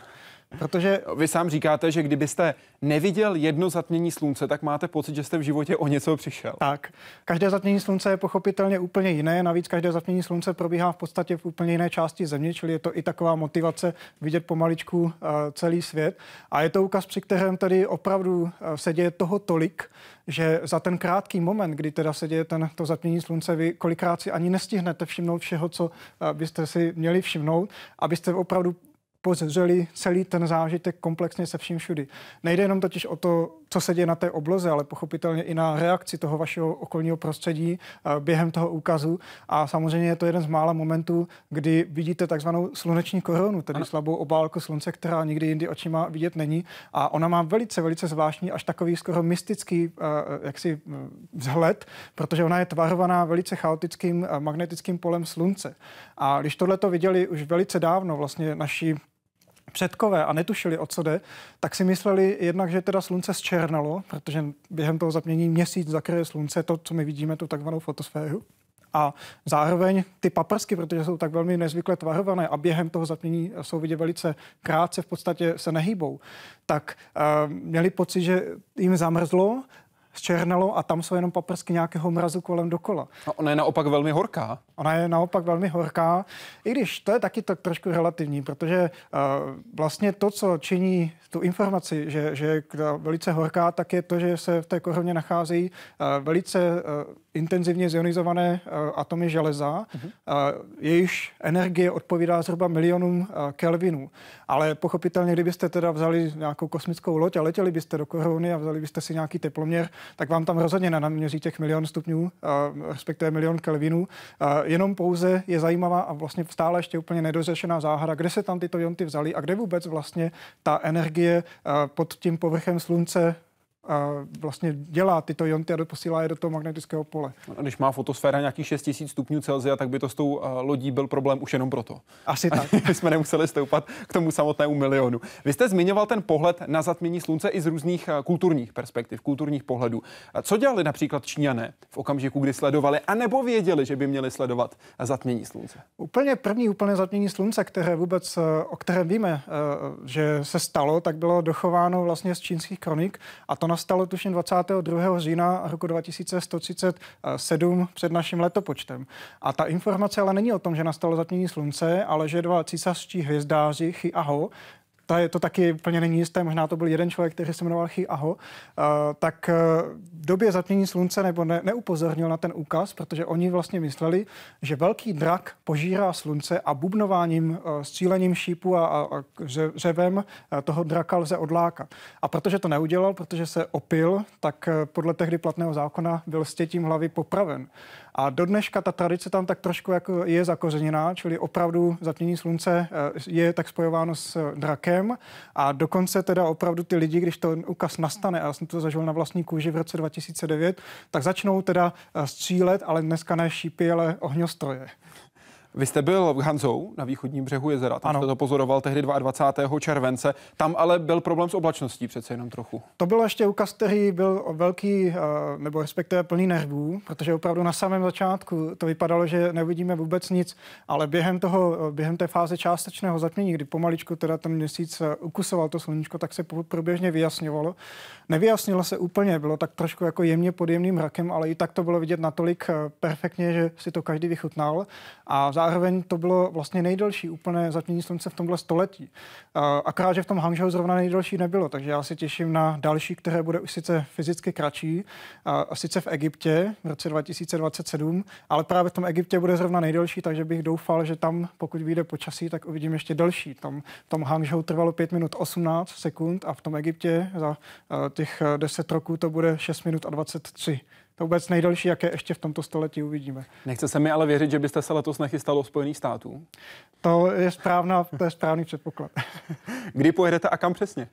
Protože vy sám říkáte, že kdybyste neviděl jedno zatmění slunce, tak máte pocit, že jste v životě o něco přišel. Tak. Každé zatmění slunce je pochopitelně úplně jiné, navíc každé zatmění slunce probíhá v podstatě v úplně jiné části země, čili je to i taková motivace vidět pomaličku uh, celý svět. A je to ukaz, při kterém tady opravdu uh, se děje toho tolik, že za ten krátký moment, kdy teda se děje ten, to zatmění slunce, vy kolikrát si ani nestihnete všimnout všeho, co uh, byste si měli všimnout, abyste opravdu pozřeli celý ten zážitek komplexně se vším všudy. Nejde jenom totiž o to, co se děje na té obloze, ale pochopitelně i na reakci toho vašeho okolního prostředí eh, během toho úkazu. A samozřejmě je to jeden z mála momentů, kdy vidíte takzvanou sluneční korunu, tedy ano. slabou obálku slunce, která nikdy jindy očima vidět není. A ona má velice, velice zvláštní, až takový skoro mystický eh, jaksi eh, vzhled, protože ona je tvarovaná velice chaotickým magnetickým polem slunce. A když tohle to viděli už velice dávno, vlastně naši předkové a netušili, o co jde, tak si mysleli jednak, že teda slunce zčernalo, protože během toho zapnění měsíc zakryje slunce, to, co my vidíme, tu takzvanou fotosféru. A zároveň ty paprsky, protože jsou tak velmi nezvykle tvarované a během toho zatmění jsou vidět velice krátce, v podstatě se nehýbou, tak uh, měli pocit, že jim zamrzlo zčernalo a tam jsou jenom paprsky nějakého mrazu kolem dokola. A ona je naopak velmi horká. Ona je naopak velmi horká, i když to je taky tak trošku relativní, protože uh, vlastně to, co činí tu informaci, že, že je velice horká, tak je to, že se v té koruně nacházejí uh, velice uh, intenzivně zionizované uh, atomy železa, uh-huh. uh, jejichž energie odpovídá zhruba milionům uh, kelvinů. Ale pochopitelně, kdybyste teda vzali nějakou kosmickou loď a letěli byste do koruny a vzali byste si nějaký teploměr, tak vám tam rozhodně nenaměří těch milion stupňů, respektive milion kelvinů. Jenom pouze je zajímavá a vlastně stále ještě úplně nedořešená záhada, kde se tam tyto jonty vzaly a kde vůbec vlastně ta energie pod tím povrchem slunce vlastně dělá tyto jonty a posílá je do toho magnetického pole. A když má fotosféra nějakých 6000 stupňů Celsia, tak by to s tou uh, lodí byl problém už jenom proto. Asi tak. My jsme nemuseli stoupat k tomu samotnému milionu. Vy jste zmiňoval ten pohled na zatmění slunce i z různých uh, kulturních perspektiv, kulturních pohledů. Co dělali například Číňané v okamžiku, kdy sledovali, anebo věděli, že by měli sledovat zatmění slunce? Úplně první úplně zatmění slunce, které vůbec, o kterém víme, že se stalo, tak bylo dochováno vlastně z čínských kronik a to nastalo tuším 22. října roku 2137 před naším letopočtem. A ta informace ale není o tom, že nastalo zatmění slunce, ale že dva císařští hvězdáři Chi a Ho to, je, to taky úplně není jisté, možná to byl jeden člověk, který se jmenoval Chi Aho, uh, tak uh, v době zatmění slunce nebo ne, neupozornil na ten úkaz, protože oni vlastně mysleli, že velký drak požírá slunce a bubnováním, uh, střílením šípu a, a, a řevem toho draka lze odlákat. A protože to neudělal, protože se opil, tak podle tehdy platného zákona byl stětím hlavy popraven. A do dneška ta tradice tam tak trošku jako je zakořeněná, čili opravdu zatmění slunce eh, je tak spojováno s drakem a dokonce teda opravdu ty lidi, když to ukaz nastane, a já jsem to zažil na vlastní kůži v roce 2009, tak začnou teda eh, střílet, ale dneska ne šípy, ale ohňostroje. Vy jste byl v Hanzou na východním břehu jezera, tam ano. jste to pozoroval tehdy 22. července. Tam ale byl problém s oblačností přece jenom trochu. To byl ještě ukaz, který byl velký, eh, nebo respektive plný nervů, protože opravdu na samém začátku to vypadalo, že neuvidíme vůbec nic, ale během, toho, eh, během té fáze částečného zatmění, kdy pomaličku teda ten měsíc eh, ukusoval to sluníčko, tak se průběžně vyjasňovalo. Nevyjasnilo se úplně, bylo tak trošku jako jemně pod jemným mrakem, ale i tak to bylo vidět natolik perfektně, že si to každý vychutnal. A zároveň to bylo vlastně nejdelší úplné zatmění slunce v tomhle století. Akorát, že v tom Hangzhou zrovna nejdelší nebylo, takže já se těším na další, které bude už sice fyzicky kratší, a sice v Egyptě v roce 2027, ale právě v tom Egyptě bude zrovna nejdelší, takže bych doufal, že tam, pokud vyjde počasí, tak uvidím ještě delší. Tam v tom Hangzhou trvalo 5 minut 18 sekund a v tom Egyptě za těch 10 roků to bude 6 minut a 23 to vůbec nejdelší, jaké ještě v tomto století uvidíme. Nechce se mi ale věřit, že byste se letos nechystalo Spojených států. To je, správná, to je správný předpoklad. Kdy pojedete a kam přesně?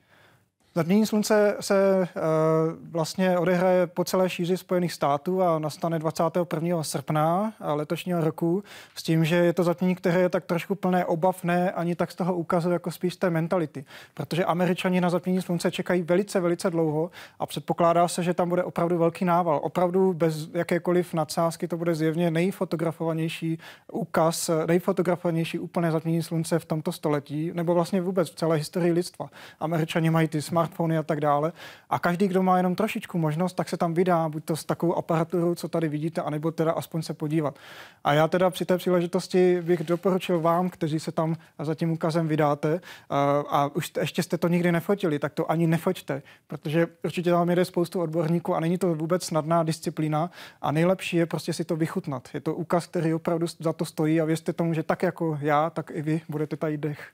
Zatmění slunce se uh, vlastně odehraje po celé šíři Spojených států a nastane 21. srpna letošního roku s tím, že je to zatmění, které je tak trošku plné obav, ne ani tak z toho ukazu, jako spíš té mentality. Protože američani na zatmění slunce čekají velice, velice dlouho a předpokládá se, že tam bude opravdu velký nával. Opravdu bez jakékoliv nadsázky to bude zjevně nejfotografovanější úkaz, nejfotografovanější úplné zatmění slunce v tomto století, nebo vlastně vůbec v celé historii lidstva. Američani mají ty smart smartfony a tak dále. A každý, kdo má jenom trošičku možnost, tak se tam vydá, buď to s takovou aparaturou, co tady vidíte, anebo teda aspoň se podívat. A já teda při té příležitosti bych doporučil vám, kteří se tam za tím ukazem vydáte eh, a už ještě jste to nikdy nefotili, tak to ani nefoťte, protože určitě tam jede spoustu odborníků a není to vůbec snadná disciplína a nejlepší je prostě si to vychutnat. Je to úkaz, který opravdu za to stojí a věřte tomu, že tak jako já, tak i vy budete tady dech.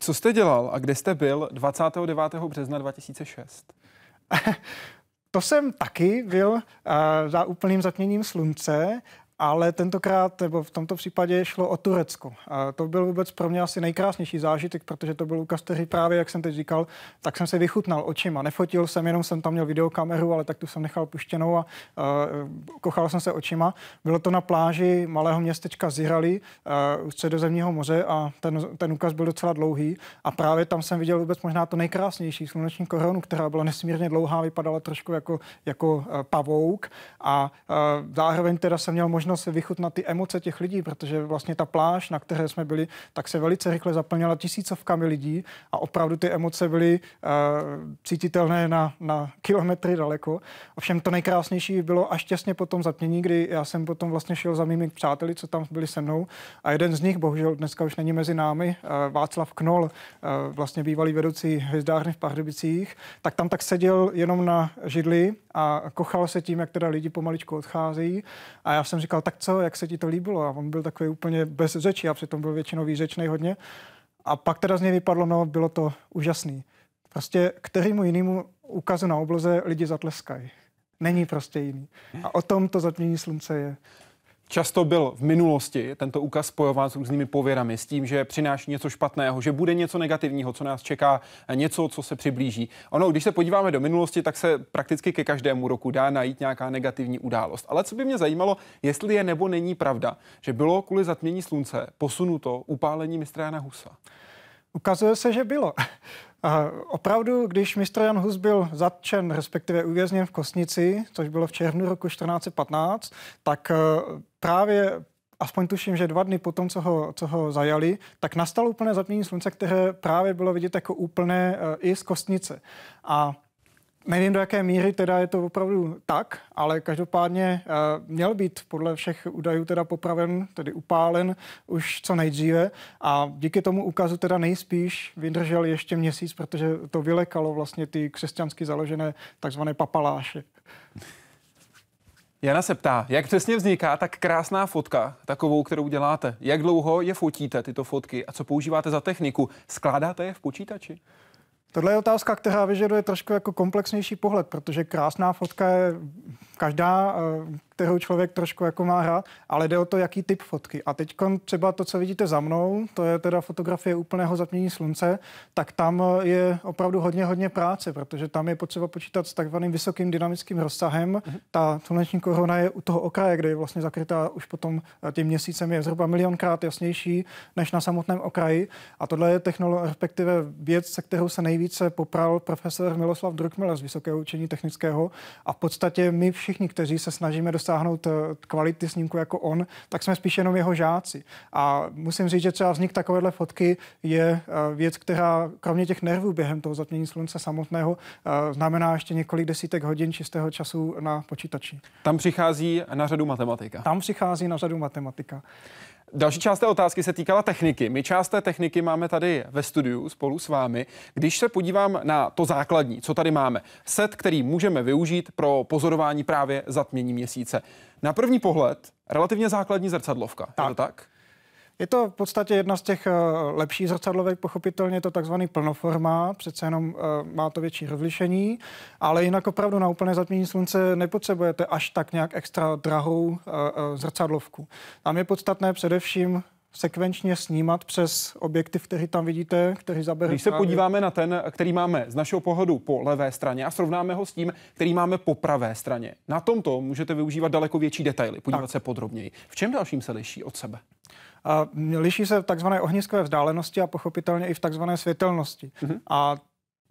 Co jste dělal a kde jste byl 29. března 2006? To jsem taky byl uh, za úplným zatměním slunce ale tentokrát, nebo v tomto případě šlo o Turecko. A to byl vůbec pro mě asi nejkrásnější zážitek, protože to byl Lukas, který právě, jak jsem teď říkal, tak jsem se vychutnal očima. Nefotil jsem, jenom jsem tam měl videokameru, ale tak tu jsem nechal puštěnou a uh, kochal jsem se očima. Bylo to na pláži malého městečka Zirali uh, u středozemního moře a ten, ten úkaz byl docela dlouhý a právě tam jsem viděl vůbec možná to nejkrásnější sluneční korunu, která byla nesmírně dlouhá, vypadala trošku jako, jako pavouk a uh, zároveň teda jsem měl možnost možnost vychutnat ty emoce těch lidí, protože vlastně ta pláž, na které jsme byli, tak se velice rychle zaplnila tisícovkami lidí a opravdu ty emoce byly uh, cítitelné na, na kilometry daleko. Ovšem to nejkrásnější bylo až těsně po tom zatmění, kdy já jsem potom vlastně šel za mými přáteli, co tam byli se mnou a jeden z nich, bohužel dneska už není mezi námi, uh, Václav Knol, uh, vlastně bývalý vedoucí hvězdárny v Pardubicích, tak tam tak seděl jenom na židli a kochal se tím, jak teda lidi pomaličku odcházejí. A já jsem říkal, tak co, jak se ti to líbilo? A on byl takový úplně bez řeči a přitom byl většinou výřečný hodně. A pak teda z něj vypadlo, no, bylo to úžasný. Prostě kterýmu jinému ukazu na obloze lidi zatleskají. Není prostě jiný. A o tom to zatmění slunce je. Často byl v minulosti tento úkaz spojován s různými pověrami, s tím, že přináší něco špatného, že bude něco negativního, co nás čeká, něco, co se přiblíží. Ono, když se podíváme do minulosti, tak se prakticky ke každému roku dá najít nějaká negativní událost. Ale co by mě zajímalo, jestli je nebo není pravda, že bylo kvůli zatmění slunce posunuto upálení mistra Jana Husa. Ukazuje se, že bylo. A opravdu, když mistr Jan Hus byl zatčen, respektive uvězněn v Kosnici, což bylo v červnu roku 1415, tak eh, právě aspoň tuším, že dva dny po tom, co ho, co ho zajali, tak nastalo úplné zatmění slunce, které právě bylo vidět jako úplné uh, i z kostnice. A Nevím, do jaké míry teda je to opravdu tak, ale každopádně uh, měl být podle všech údajů teda popraven, tedy upálen už co nejdříve a díky tomu ukazu teda nejspíš vydržel ještě měsíc, protože to vylekalo vlastně ty křesťansky založené takzvané papaláše. Jana se ptá, jak přesně vzniká tak krásná fotka, takovou, kterou děláte? Jak dlouho je fotíte, tyto fotky, a co používáte za techniku? Skládáte je v počítači? Tohle je otázka, která vyžaduje trošku jako komplexnější pohled, protože krásná fotka je každá, eh, kterou člověk trošku jako má hrát, ale jde o to, jaký typ fotky. A teď třeba to, co vidíte za mnou, to je teda fotografie úplného zatmění slunce, tak tam eh, je opravdu hodně, hodně práce, protože tam je potřeba počítat s takzvaným vysokým dynamickým rozsahem. Mm-hmm. Ta sluneční korona je u toho okraje, kde je vlastně zakrytá už potom eh, tím měsícem, je zhruba milionkrát jasnější než na samotném okraji. A tohle je technologie, respektive věc, se kterou se nejvíce popral profesor Miloslav Druckmiller z Vysokého učení technického. A v podstatě my všichni, kteří se snažíme dosáhnout eh, kvality snímku jako on, tak jsme spíš jenom jeho žáci. A musím říct, že třeba vznik takovéhle fotky je eh, věc, která kromě těch nervů během toho zatmění slunce samotného eh, znamená ještě několik desítek hodin čistého času na počítači. Tam přichází na řadu matematika. Tam přichází na řadu matematika. Další část té otázky se týkala techniky. My část té techniky máme tady ve studiu spolu s vámi. Když se podívám na to základní, co tady máme, set, který můžeme využít pro pozorování právě zatmění měsíce. Na první pohled relativně základní zrcadlovka. Tak. Je to tak? Je to v podstatě jedna z těch uh, lepších zrcadlovek, pochopitelně je to takzvaný plnoformát, přece jenom uh, má to větší rozlišení, ale jinak opravdu na úplné zatmění slunce nepotřebujete až tak nějak extra drahou uh, zrcadlovku. Tam je podstatné především sekvenčně snímat přes objektiv, který tam vidíte, který zabere. Když se právě... podíváme na ten, který máme z našeho pohledu po levé straně a srovnáme ho s tím, který máme po pravé straně, na tomto můžete využívat daleko větší detaily, podívat tak. se podrobněji. V čem dalším se liší od sebe? A liší se v takzvané ohniskové vzdálenosti a pochopitelně i v takzvané světelnosti. Mm-hmm. A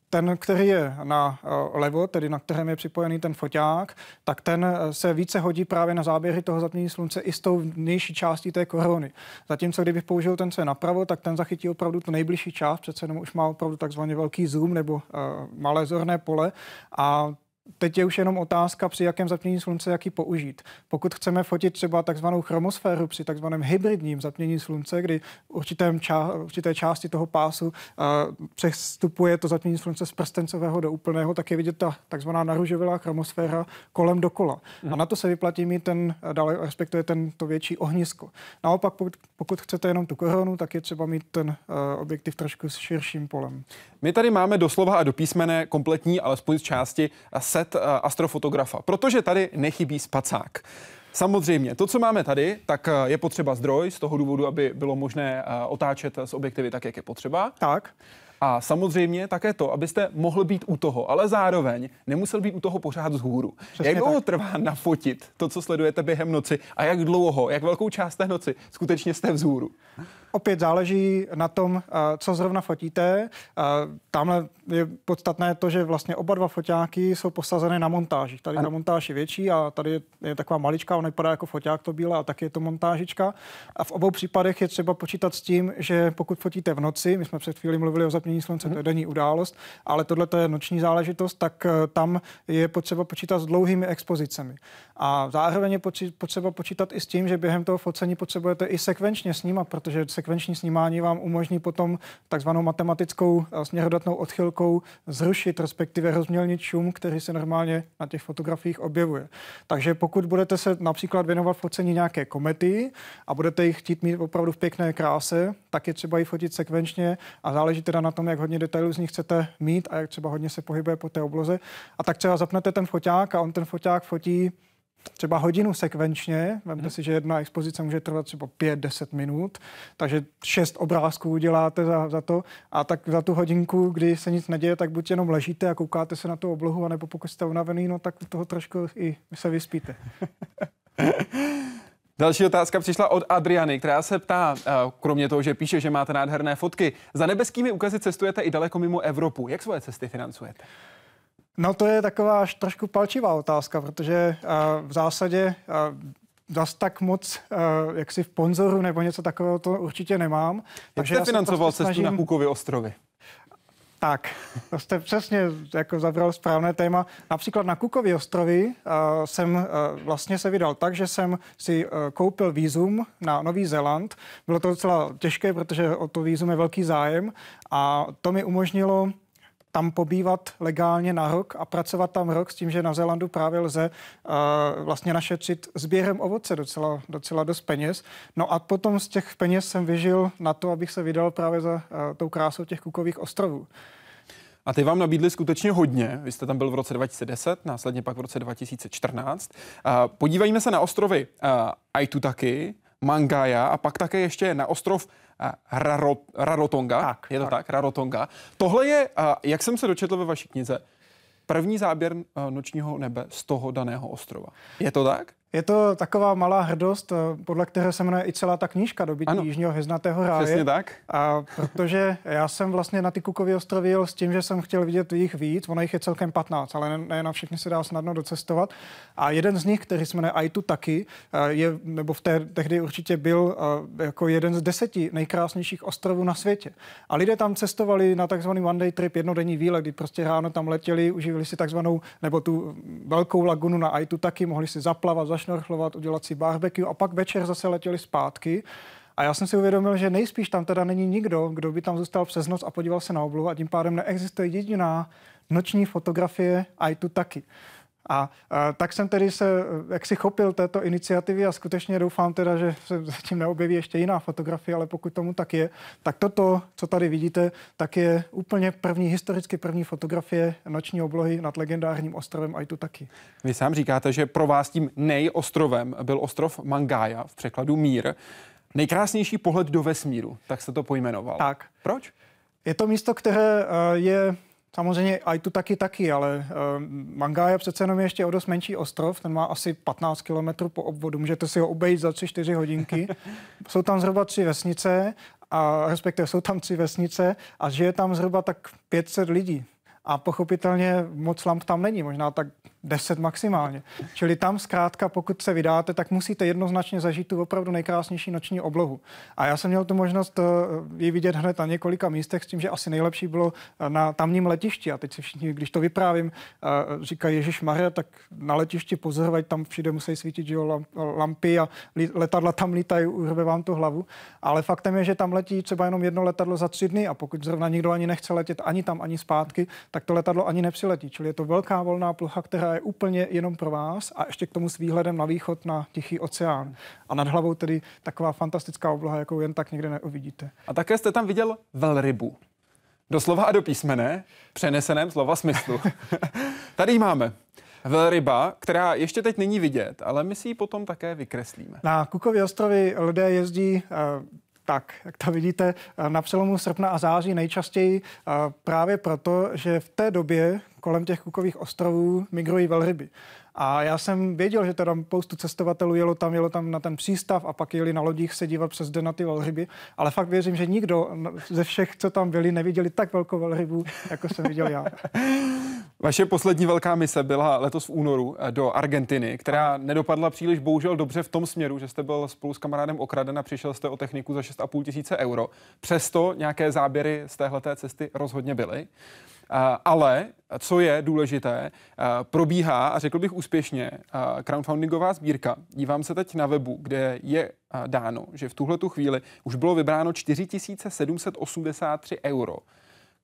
ten, který je na eh, levo, tedy na kterém je připojený ten foťák, tak ten eh, se více hodí právě na záběry toho zatmění slunce i s tou vnější částí té korony. Zatímco kdybych použil ten, co je napravo, tak ten zachytí opravdu tu nejbližší část, přece jenom už má opravdu takzvaný velký zoom nebo uh, malé zorné pole a Teď je už jenom otázka, při jakém zatmění slunce jaký použít. Pokud chceme fotit třeba takzvanou chromosféru při takzvaném hybridním zatmění slunce, kdy určitém ča- určité části toho pásu uh, přestupuje to zatmění slunce z prstencového do úplného, tak je vidět ta takzvaná naružovilá chromosféra kolem dokola. Mm. A na to se vyplatí mít ten, dále, respektive ten, to větší ohnisko. Naopak, pokud, pokud chcete jenom tu koronu, tak je třeba mít ten uh, objektiv trošku s širším polem. My tady máme doslova a do písmene kompletní, alespoň z části, set uh, astrofotografa, protože tady nechybí spacák. Samozřejmě, to, co máme tady, tak uh, je potřeba zdroj z toho důvodu, aby bylo možné uh, otáčet z objektivy tak, jak je potřeba. Tak. A samozřejmě také to, abyste mohl být u toho, ale zároveň nemusel být u toho pořád vzhůru. Přesně jak dlouho tak. trvá nafotit to, co sledujete během noci a jak dlouho, jak velkou část té noci skutečně jste vzhůru? Opět záleží na tom, eh, co zrovna fotíte. Eh, tamhle je podstatné to, že vlastně oba dva foťáky jsou posazené na montáži. Tady ano. ta montáž je větší a tady je, taková maličká, ona vypadá jako foťák to bílé a taky je to montážička. A v obou případech je třeba počítat s tím, že pokud fotíte v noci, my jsme před chvíli mluvili o zapnění slunce, to je denní událost, ale tohle to je noční záležitost, tak eh, tam je potřeba počítat s dlouhými expozicemi. A zároveň je potřeba počítat i s tím, že během toho focení potřebujete i sekvenčně snímat, protože sekvenční snímání vám umožní potom takzvanou matematickou směrodatnou odchylkou zrušit, respektive rozmělnit šum, který se normálně na těch fotografiích objevuje. Takže pokud budete se například věnovat focení nějaké komety a budete jich chtít mít opravdu v pěkné kráse, tak je třeba ji fotit sekvenčně a záleží teda na tom, jak hodně detailů z nich chcete mít a jak třeba hodně se pohybuje po té obloze. A tak třeba zapnete ten foťák a on ten foťák fotí třeba hodinu sekvenčně, vemte hmm. si, že jedna expozice může trvat třeba 5-10 minut, takže šest obrázků uděláte za, za to a tak za tu hodinku, kdy se nic neděje, tak buď jenom ležíte a koukáte se na tu oblohu, anebo pokud jste unavený, no tak toho trošku i se vyspíte. Další otázka přišla od Adriany, která se ptá, eh, kromě toho, že píše, že máte nádherné fotky, za nebeskými ukazy cestujete i daleko mimo Evropu. Jak svoje cesty financujete? No to je taková až trošku palčivá otázka, protože uh, v zásadě uh, zas tak moc uh, jaksi v ponzoru nebo něco takového to určitě nemám. Jak takže jste financoval prostě cestu snažím... na Kukovy ostrovy? Tak, to jste přesně jako zabral správné téma. Například na Kukovy ostrovy uh, jsem uh, vlastně se vydal tak, že jsem si uh, koupil výzum na Nový Zéland. Bylo to docela těžké, protože o to výzum je velký zájem a to mi umožnilo tam pobývat legálně na rok a pracovat tam rok s tím, že na Zélandu právě lze uh, vlastně našetřit sběrem ovoce docela, docela dost peněz. No a potom z těch peněz jsem vyžil na to, abych se vydal právě za uh, tou krásou těch Kukových ostrovů. A ty vám nabídli skutečně hodně. Vy jste tam byl v roce 2010, následně pak v roce 2014. Uh, podívejme se na ostrovy uh, Aitutaki, Mangaya a pak také ještě na ostrov Raro, Rarotonga. Tak, je to tak. tak, Rarotonga. Tohle je, jak jsem se dočetl ve vaší knize, první záběr nočního nebe z toho daného ostrova. Je to tak? Je to taková malá hrdost, eh, podle které se jmenuje i celá ta knížka Dobytí ano. Jižního hvězdnatého ráje. Přesně tak. A protože já jsem vlastně na ty Kukovy ostrovy jel s tím, že jsem chtěl vidět jich víc, ono jich je celkem 15, ale ne, ne na všechny se dá snadno docestovat. A jeden z nich, který se jmenuje Aitu Taki, eh, je, nebo v té tehdy určitě byl eh, jako jeden z deseti nejkrásnějších ostrovů na světě. A lidé tam cestovali na takzvaný one day trip, jednodenní výlet, kdy prostě ráno tam letěli, uživili si takzvanou, nebo tu velkou lagunu na Aitu Taki, mohli si zaplavat, zašnorchlovat, udělat si barbecue a pak večer zase letěli zpátky. A já jsem si uvědomil, že nejspíš tam teda není nikdo, kdo by tam zůstal přes noc a podíval se na oblohu a tím pádem neexistuje jediná noční fotografie a i tu taky. A, a tak jsem tedy se jak si chopil této iniciativy a skutečně doufám teda, že se zatím neobjeví ještě jiná fotografie, ale pokud tomu tak je, tak toto, co tady vidíte, tak je úplně první, historicky první fotografie noční oblohy nad legendárním ostrovem Aitu taky. Vy sám říkáte, že pro vás tím nejostrovem byl ostrov Mangája, v překladu Mír. Nejkrásnější pohled do vesmíru, tak se to pojmenoval. Tak. Proč? Je to místo, které eh, je Samozřejmě i tu taky taky, ale uh, Manga je přece jenom ještě o dost menší ostrov, ten má asi 15 km po obvodu, můžete si ho obejít za 3-4 hodinky. jsou tam zhruba tři vesnice, a respektive jsou tam tři vesnice a žije tam zhruba tak 500 lidí. A pochopitelně moc lamp tam není, možná tak 10 maximálně. Čili tam zkrátka, pokud se vydáte, tak musíte jednoznačně zažít tu opravdu nejkrásnější noční oblohu. A já jsem měl tu možnost eh, ji vidět hned na několika místech s tím, že asi nejlepší bylo eh, na tamním letišti. A teď si všichni, když to vyprávím, eh, říkají Ježíš Maria, tak na letišti pozorovat, tam všude musí svítit že jo, lampy a letadla tam lítají, urve vám to hlavu. Ale faktem je, že tam letí třeba jenom jedno letadlo za tři dny a pokud zrovna nikdo ani nechce letět ani tam, ani zpátky, tak to letadlo ani nepřiletí. Čili je to velká volná plocha, která je úplně jenom pro vás a ještě k tomu s výhledem na východ na Tichý oceán. A nad hlavou tedy taková fantastická obloha, jakou jen tak někde neuvidíte. A také jste tam viděl velrybu. Doslova a do písmene, přeneseném slova smyslu. Tady máme velryba, která ještě teď není vidět, ale my si ji potom také vykreslíme. Na Kukově ostrovy lidé jezdí uh, tak, jak to vidíte, eh, na přelomu srpna a září nejčastěji eh, právě proto, že v té době kolem těch Kukových ostrovů migrují velryby. A já jsem věděl, že teda spoustu cestovatelů jelo tam, jelo tam na ten přístav a pak jeli na lodích se dívat přes den na ty velryby. Ale fakt věřím, že nikdo ze všech, co tam byli, neviděli tak velkou velrybu, jako jsem viděl já. Vaše poslední velká mise byla letos v únoru do Argentiny, která nedopadla příliš bohužel dobře v tom směru, že jste byl spolu s kamarádem okraden a přišel jste o techniku za 6,5 tisíce euro. Přesto nějaké záběry z téhleté cesty rozhodně byly. Eh, ale, co je důležité, eh, probíhá, a řekl bych úspěšně, crowdfundingová sbírka. Dívám se teď na webu, kde je dáno, že v tuhle chvíli už bylo vybráno 4783 euro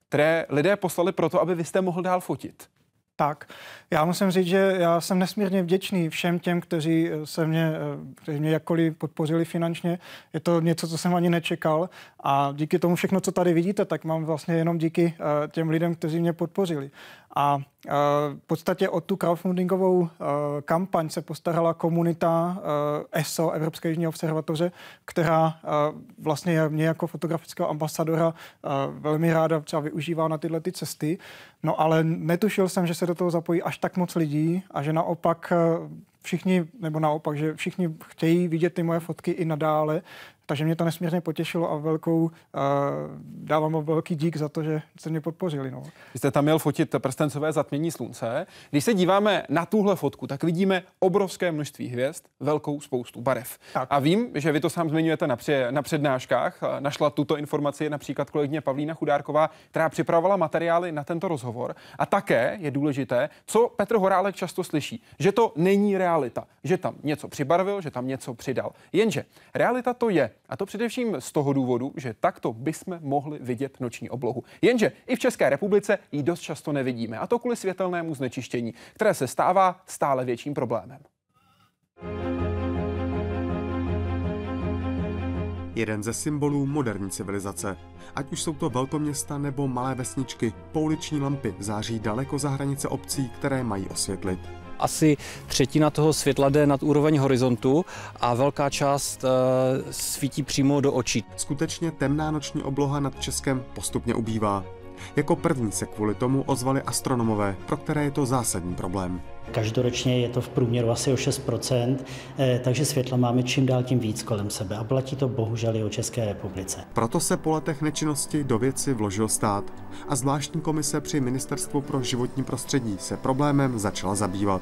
které lidé poslali proto, aby vy jste mohl dál fotit. Tak, já musím říct, že já jsem nesmírně vděčný všem těm, kteří se mě, kteří mě jakkoliv podpořili finančně. Je to něco, co jsem ani nečekal a díky tomu všechno, co tady vidíte, tak mám vlastně jenom díky eh, těm lidem, kteří mě podpořili. A eh, v podstatě o tu crowdfundingovou eh, kampaň se postarala komunita ESO, Evropské jižní observatoře, která vlastně mě jako fotografického ambasadora velmi ráda třeba využívá na tyhle ty cesty. No ale netušil jsem, že se do toho zapojí až tak moc lidí a že naopak všichni, nebo naopak, že všichni chtějí vidět ty moje fotky i nadále, takže mě to nesmírně potěšilo a velkou, uh, dávám vám velký dík za to, že jste mě podpořili. No. Vy jste tam měl fotit prstencové zatmění slunce. Když se díváme na tuhle fotku, tak vidíme obrovské množství hvězd, velkou spoustu barev. Tak. A vím, že vy to sám zmiňujete na, pře- na přednáškách. Našla tuto informaci například kolegyně Pavlína Chudárková, která připravovala materiály na tento rozhovor. A také je důležité, co Petr Horálek často slyší, že to není realita, že tam něco přibarvil, že tam něco přidal. Jenže realita to je, a to především z toho důvodu, že takto bychom mohli vidět noční oblohu. Jenže i v České republice ji dost často nevidíme. A to kvůli světelnému znečištění, které se stává stále větším problémem. Jeden ze symbolů moderní civilizace. Ať už jsou to velkoměsta nebo malé vesničky, pouliční lampy září daleko za hranice obcí, které mají osvětlit asi třetina toho světla jde nad úroveň horizontu a velká část uh, svítí přímo do očí. Skutečně temná noční obloha nad Českem postupně ubývá. Jako první se kvůli tomu ozvali astronomové, pro které je to zásadní problém. Každoročně je to v průměru asi o 6 eh, takže světla máme čím dál tím víc kolem sebe a platí to bohužel i o České republice. Proto se po letech nečinnosti do věci vložil stát a zvláštní komise při Ministerstvu pro životní prostředí se problémem začala zabývat.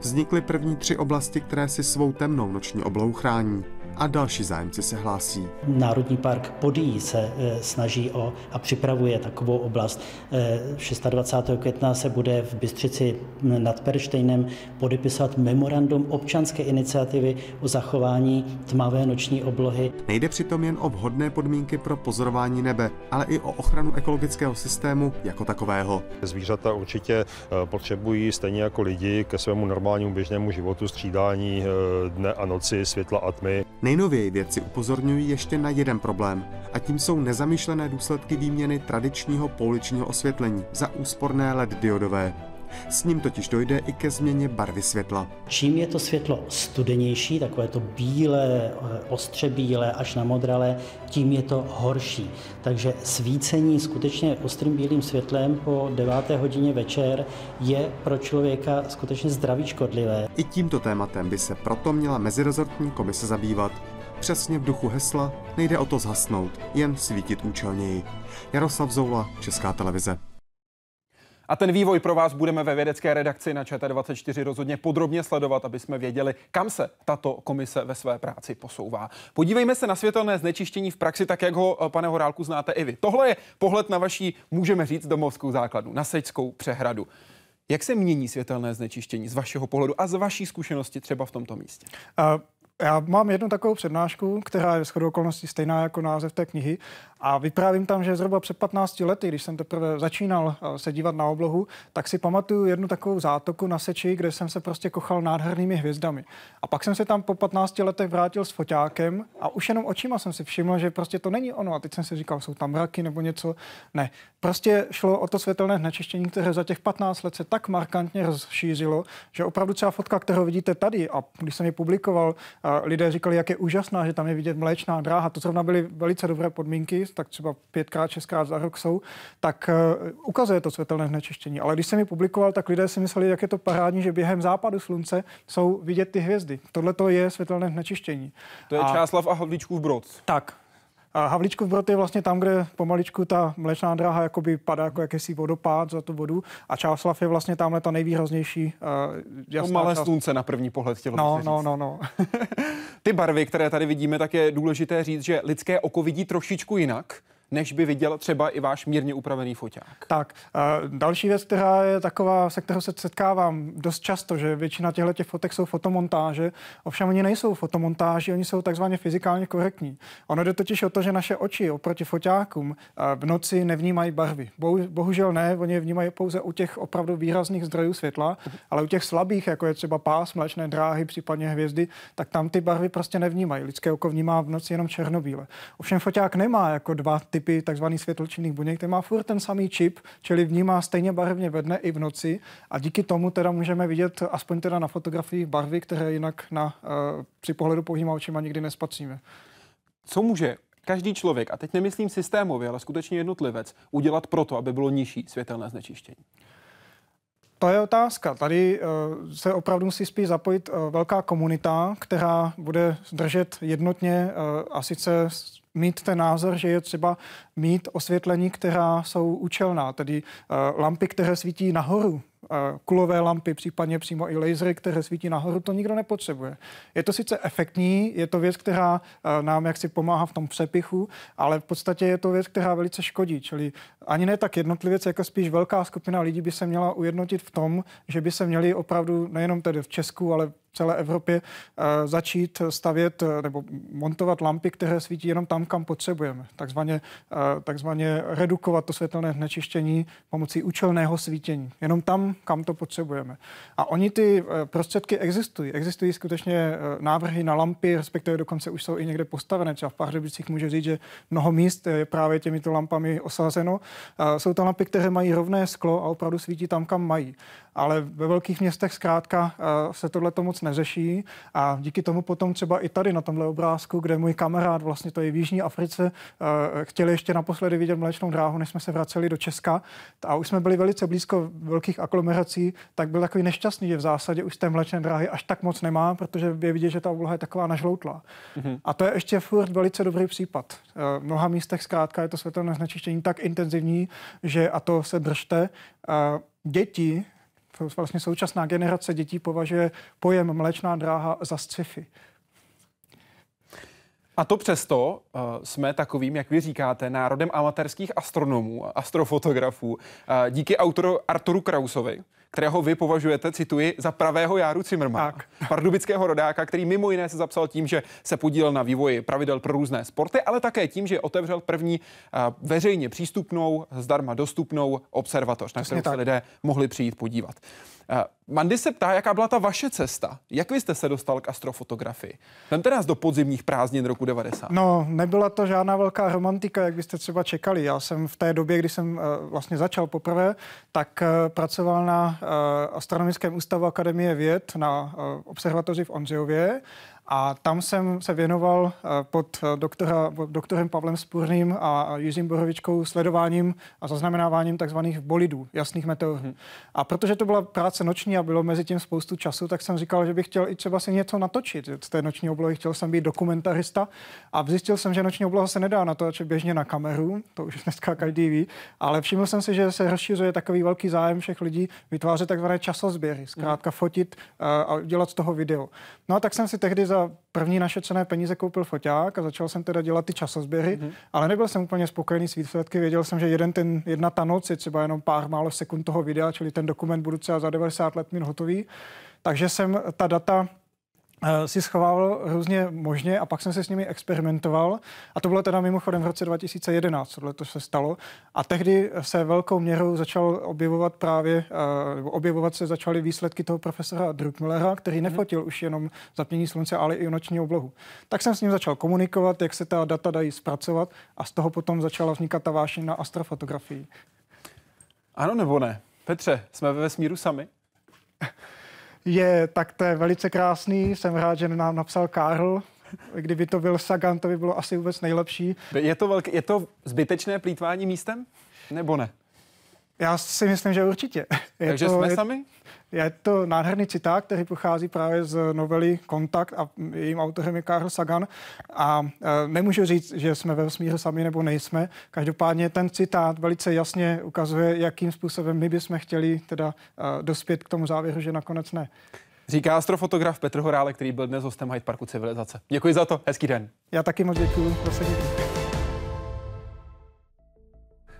Vznikly první tři oblasti, které si svou temnou noční oblohu chrání a další zájemci se hlásí. Národní park Podí se e, snaží o a připravuje takovou oblast. E, 26. května se bude v Bystřici nad Perštejnem podepisovat memorandum občanské iniciativy o zachování tmavé noční oblohy. Nejde přitom jen o vhodné podmínky pro pozorování nebe, ale i o ochranu ekologického systému jako takového. Zvířata určitě e, potřebují stejně jako lidi ke svému normálnímu běžnému životu střídání dne a noci, světla a tmy. Nejnověji vědci upozorňují ještě na jeden problém, a tím jsou nezamýšlené důsledky výměny tradičního pouličního osvětlení za úsporné LED diodové. S ním totiž dojde i ke změně barvy světla. Čím je to světlo studenější, takové to bílé, eh, ostře bílé až na modralé, tím je to horší. Takže svícení skutečně ostrým bílým světlem po 9. hodině večer je pro člověka skutečně zdraví škodlivé. I tímto tématem by se proto měla mezirezortní komise zabývat. Přesně v duchu hesla nejde o to zhasnout, jen svítit účelněji. Jaroslav Zoula, Česká televize. A ten vývoj pro vás budeme ve vědecké redakci na ČT24 rozhodně podrobně sledovat, aby jsme věděli, kam se tato komise ve své práci posouvá. Podívejme se na světelné znečištění v praxi, tak jak ho, pane Horálku, znáte i vy. Tohle je pohled na vaší, můžeme říct, domovskou základnu, na Sejskou přehradu. Jak se mění světelné znečištění z vašeho pohledu a z vaší zkušenosti třeba v tomto místě? Uh... Já mám jednu takovou přednášku, která je shodou okolností stejná jako název té knihy a vyprávím tam, že zhruba před 15 lety, když jsem teprve začínal eh, se dívat na oblohu, tak si pamatuju jednu takovou zátoku na Seči, kde jsem se prostě kochal nádhernými hvězdami. A pak jsem se tam po 15 letech vrátil s foťákem a už jenom očima jsem si všiml, že prostě to není ono. A teď jsem si říkal, jsou tam mraky nebo něco. Ne, prostě šlo o to světelné znečištění, které za těch 15 let se tak markantně rozšířilo, že opravdu třeba fotka, kterou vidíte tady, a když jsem ji publikoval, lidé říkali, jak je úžasná, že tam je vidět mléčná dráha. To zrovna byly velice dobré podmínky, tak třeba pětkrát, šestkrát za rok jsou, tak uh, ukazuje to světelné znečištění. Ale když jsem ji publikoval, tak lidé si mysleli, jak je to parádní, že během západu slunce jsou vidět ty hvězdy. Tohle to je světelné znečištění. To je a... Čáslav a Havlíčkův brod. Tak, Havlíčkův Brod je vlastně tam, kde pomaličku ta mlečná dráha jakoby padá jako jakýsi vodopád za tu vodu a Čáslav je vlastně tamhle ta nejvýraznější uh, jasná malé část. slunce na první pohled chtělo no, no, no, no. Ty barvy, které tady vidíme, tak je důležité říct, že lidské oko vidí trošičku jinak než by viděl třeba i váš mírně upravený foťák. Tak, další věc, která je taková, se kterou se setkávám dost často, že většina těchto těch fotek jsou fotomontáže, ovšem oni nejsou fotomontáži, oni jsou takzvaně fyzikálně korektní. Ono jde totiž o to, že naše oči oproti foťákům v noci nevnímají barvy. Bohužel ne, oni je vnímají pouze u těch opravdu výrazných zdrojů světla, ale u těch slabých, jako je třeba pás, mléčné dráhy, případně hvězdy, tak tam ty barvy prostě nevnímají. Lidské oko vnímá v noci jenom černobíle. Ovšem foťák nemá jako dva typy tzv. světlčinných buněk, který má furt ten samý čip, čili vnímá stejně barevně ve dne i v noci a díky tomu teda můžeme vidět aspoň teda na fotografiích barvy, které jinak na, uh, při pohledu pouhýma očima nikdy nespatříme. Co může každý člověk, a teď nemyslím systémově, ale skutečně jednotlivec, udělat proto, aby bylo nižší světelné znečištění? To je otázka. Tady uh, se opravdu musí spíš zapojit uh, velká komunita, která bude držet jednotně uh, a sice mít ten názor, že je třeba mít osvětlení, která jsou účelná, tedy uh, lampy, které svítí nahoru, kulové lampy, případně přímo i lasery, které svítí nahoru, to nikdo nepotřebuje. Je to sice efektní, je to věc, která nám jaksi pomáhá v tom přepichu, ale v podstatě je to věc, která velice škodí. Čili ani ne tak jednotlivec, jako spíš velká skupina lidí by se měla ujednotit v tom, že by se měli opravdu nejenom tedy v Česku, ale celé Evropě uh, začít stavět uh, nebo montovat lampy, které svítí jenom tam, kam potřebujeme. Takzvaně, takzvaně redukovat to světelné znečištění pomocí účelného svítění. Jenom tam, kam to potřebujeme. A oni ty prostředky existují. Existují skutečně návrhy na lampy, respektive dokonce už jsou i někde postavené. Třeba v Pardubicích může říct, že mnoho míst je právě těmito lampami osazeno. Jsou to lampy, které mají rovné sklo a opravdu svítí tam, kam mají ale ve velkých městech zkrátka eh, se tohle to moc neřeší a díky tomu potom třeba i tady na tomhle obrázku, kde můj kamarád, vlastně to je v Jižní Africe, eh, chtěli ještě naposledy vidět mléčnou dráhu, než jsme se vraceli do Česka a už jsme byli velice blízko velkých aglomerací, tak byl takový nešťastný, že v zásadě už té mléčné dráhy až tak moc nemá, protože je vidět, že ta obloha je taková nažloutlá. Mm-hmm. A to je ještě furt velice dobrý případ. Eh, v mnoha místech zkrátka je to světelné znečištění tak intenzivní, že a to se držte, děti vlastně současná generace dětí považuje pojem mléčná dráha za sci-fi. A to přesto uh, jsme takovým, jak vy říkáte, národem amatérských astronomů astrofotografů. Uh, díky autoru Arturu Krausovi, kterého vy považujete, cituji, za pravého Járu Cimrmana, pardubického rodáka, který mimo jiné se zapsal tím, že se podílel na vývoji pravidel pro různé sporty, ale také tím, že otevřel první uh, veřejně přístupnou, zdarma dostupnou observatoř, na kterou se lidé mohli přijít podívat. Uh, Mandy se ptá, jaká byla ta vaše cesta? Jak vy jste se dostal k astrofotografii? Vemte nás do podzimních prázdnin roku 90. No, nebyla to žádná velká romantika, jak byste třeba čekali. Já jsem v té době, kdy jsem uh, vlastně začal poprvé, tak pracoval na Astronomickém ústavu Akademie věd na uh, observatoři v Ondřejově a tam jsem se věnoval eh, pod eh, doktora, doktorem Pavlem Spurným a Jiřím Borovičkou sledováním a zaznamenáváním takzvaných bolidů, jasných meteorů. Hmm. A protože to byla práce noční a bylo mezi tím spoustu času, tak jsem říkal, že bych chtěl i třeba si něco natočit z té noční oblohy. Chtěl jsem být dokumentarista a zjistil jsem, že noční obloha se nedá natočit běžně na kameru, to už dneska každý ví, ale všiml jsem si, že se rozšiřuje takový velký zájem všech lidí vytvářet takzvané časozběry, zkrátka fotit eh, a dělat z toho video. No a tak jsem si tehdy za první našetřené peníze koupil foťák a začal jsem teda dělat ty časozběry, mm-hmm. ale nebyl jsem úplně spokojený s výsledky. Věděl jsem, že jeden ten, jedna ta noc je třeba jenom pár málo sekund toho videa, čili ten dokument budu třeba za 90 let mít hotový. Takže jsem ta data si schovával různě možně a pak jsem se s nimi experimentoval. A to bylo teda mimochodem v roce 2011, tohle to se stalo. A tehdy se velkou měrou začal objevovat právě, eh, nebo objevovat se začaly výsledky toho profesora Druckmillera, který mhm. nefotil už jenom zapnění slunce, ale i noční oblohu. Tak jsem s ním začal komunikovat, jak se ta data dají zpracovat a z toho potom začala vznikat ta vášeň na astrofotografii. Ano nebo ne? Petře, jsme ve vesmíru sami? je, tak to je velice krásný. Jsem rád, že nám napsal Karl. Kdyby to byl Sagan, to by bylo asi vůbec nejlepší. Je to, velký, je to zbytečné plítvání místem? Nebo ne? Já si myslím, že určitě. Je Takže to, jsme je, sami? Je to nádherný citát, který pochází právě z novely Kontakt a jejím autorem je Carl Sagan. A e, nemůžu říct, že jsme ve vesmíru sami nebo nejsme. Každopádně ten citát velice jasně ukazuje, jakým způsobem my bychom chtěli teda e, dospět k tomu závěru, že nakonec ne. Říká astrofotograf Petr Horále, který byl dnes hostem Hyde Parku Civilizace. Děkuji za to, hezký den. Já taky moc děkuji, zase děkuji.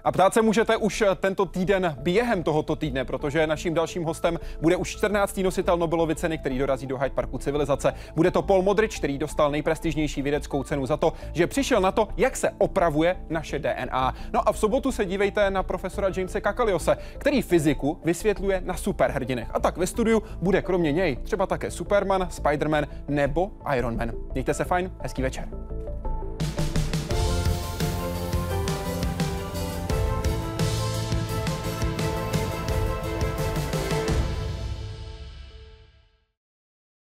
A ptát se můžete už eh, tento týden během tohoto týdne, protože naším dalším hostem bude už 14. nositel Nobelovy ceny, který dorazí do Hyde Parku civilizace. Bude to Paul Modrich, který dostal nejprestižnější vědeckou cenu za to, že přišel na to, jak se opravuje naše DNA. No a v sobotu se dívejte na profesora Jamese Kakaliose, který fyziku vysvětluje na superhrdinech. A tak ve studiu bude kromě něj třeba také Superman, Spiderman nebo Iron Man. Mějte se fajn, hezký večer.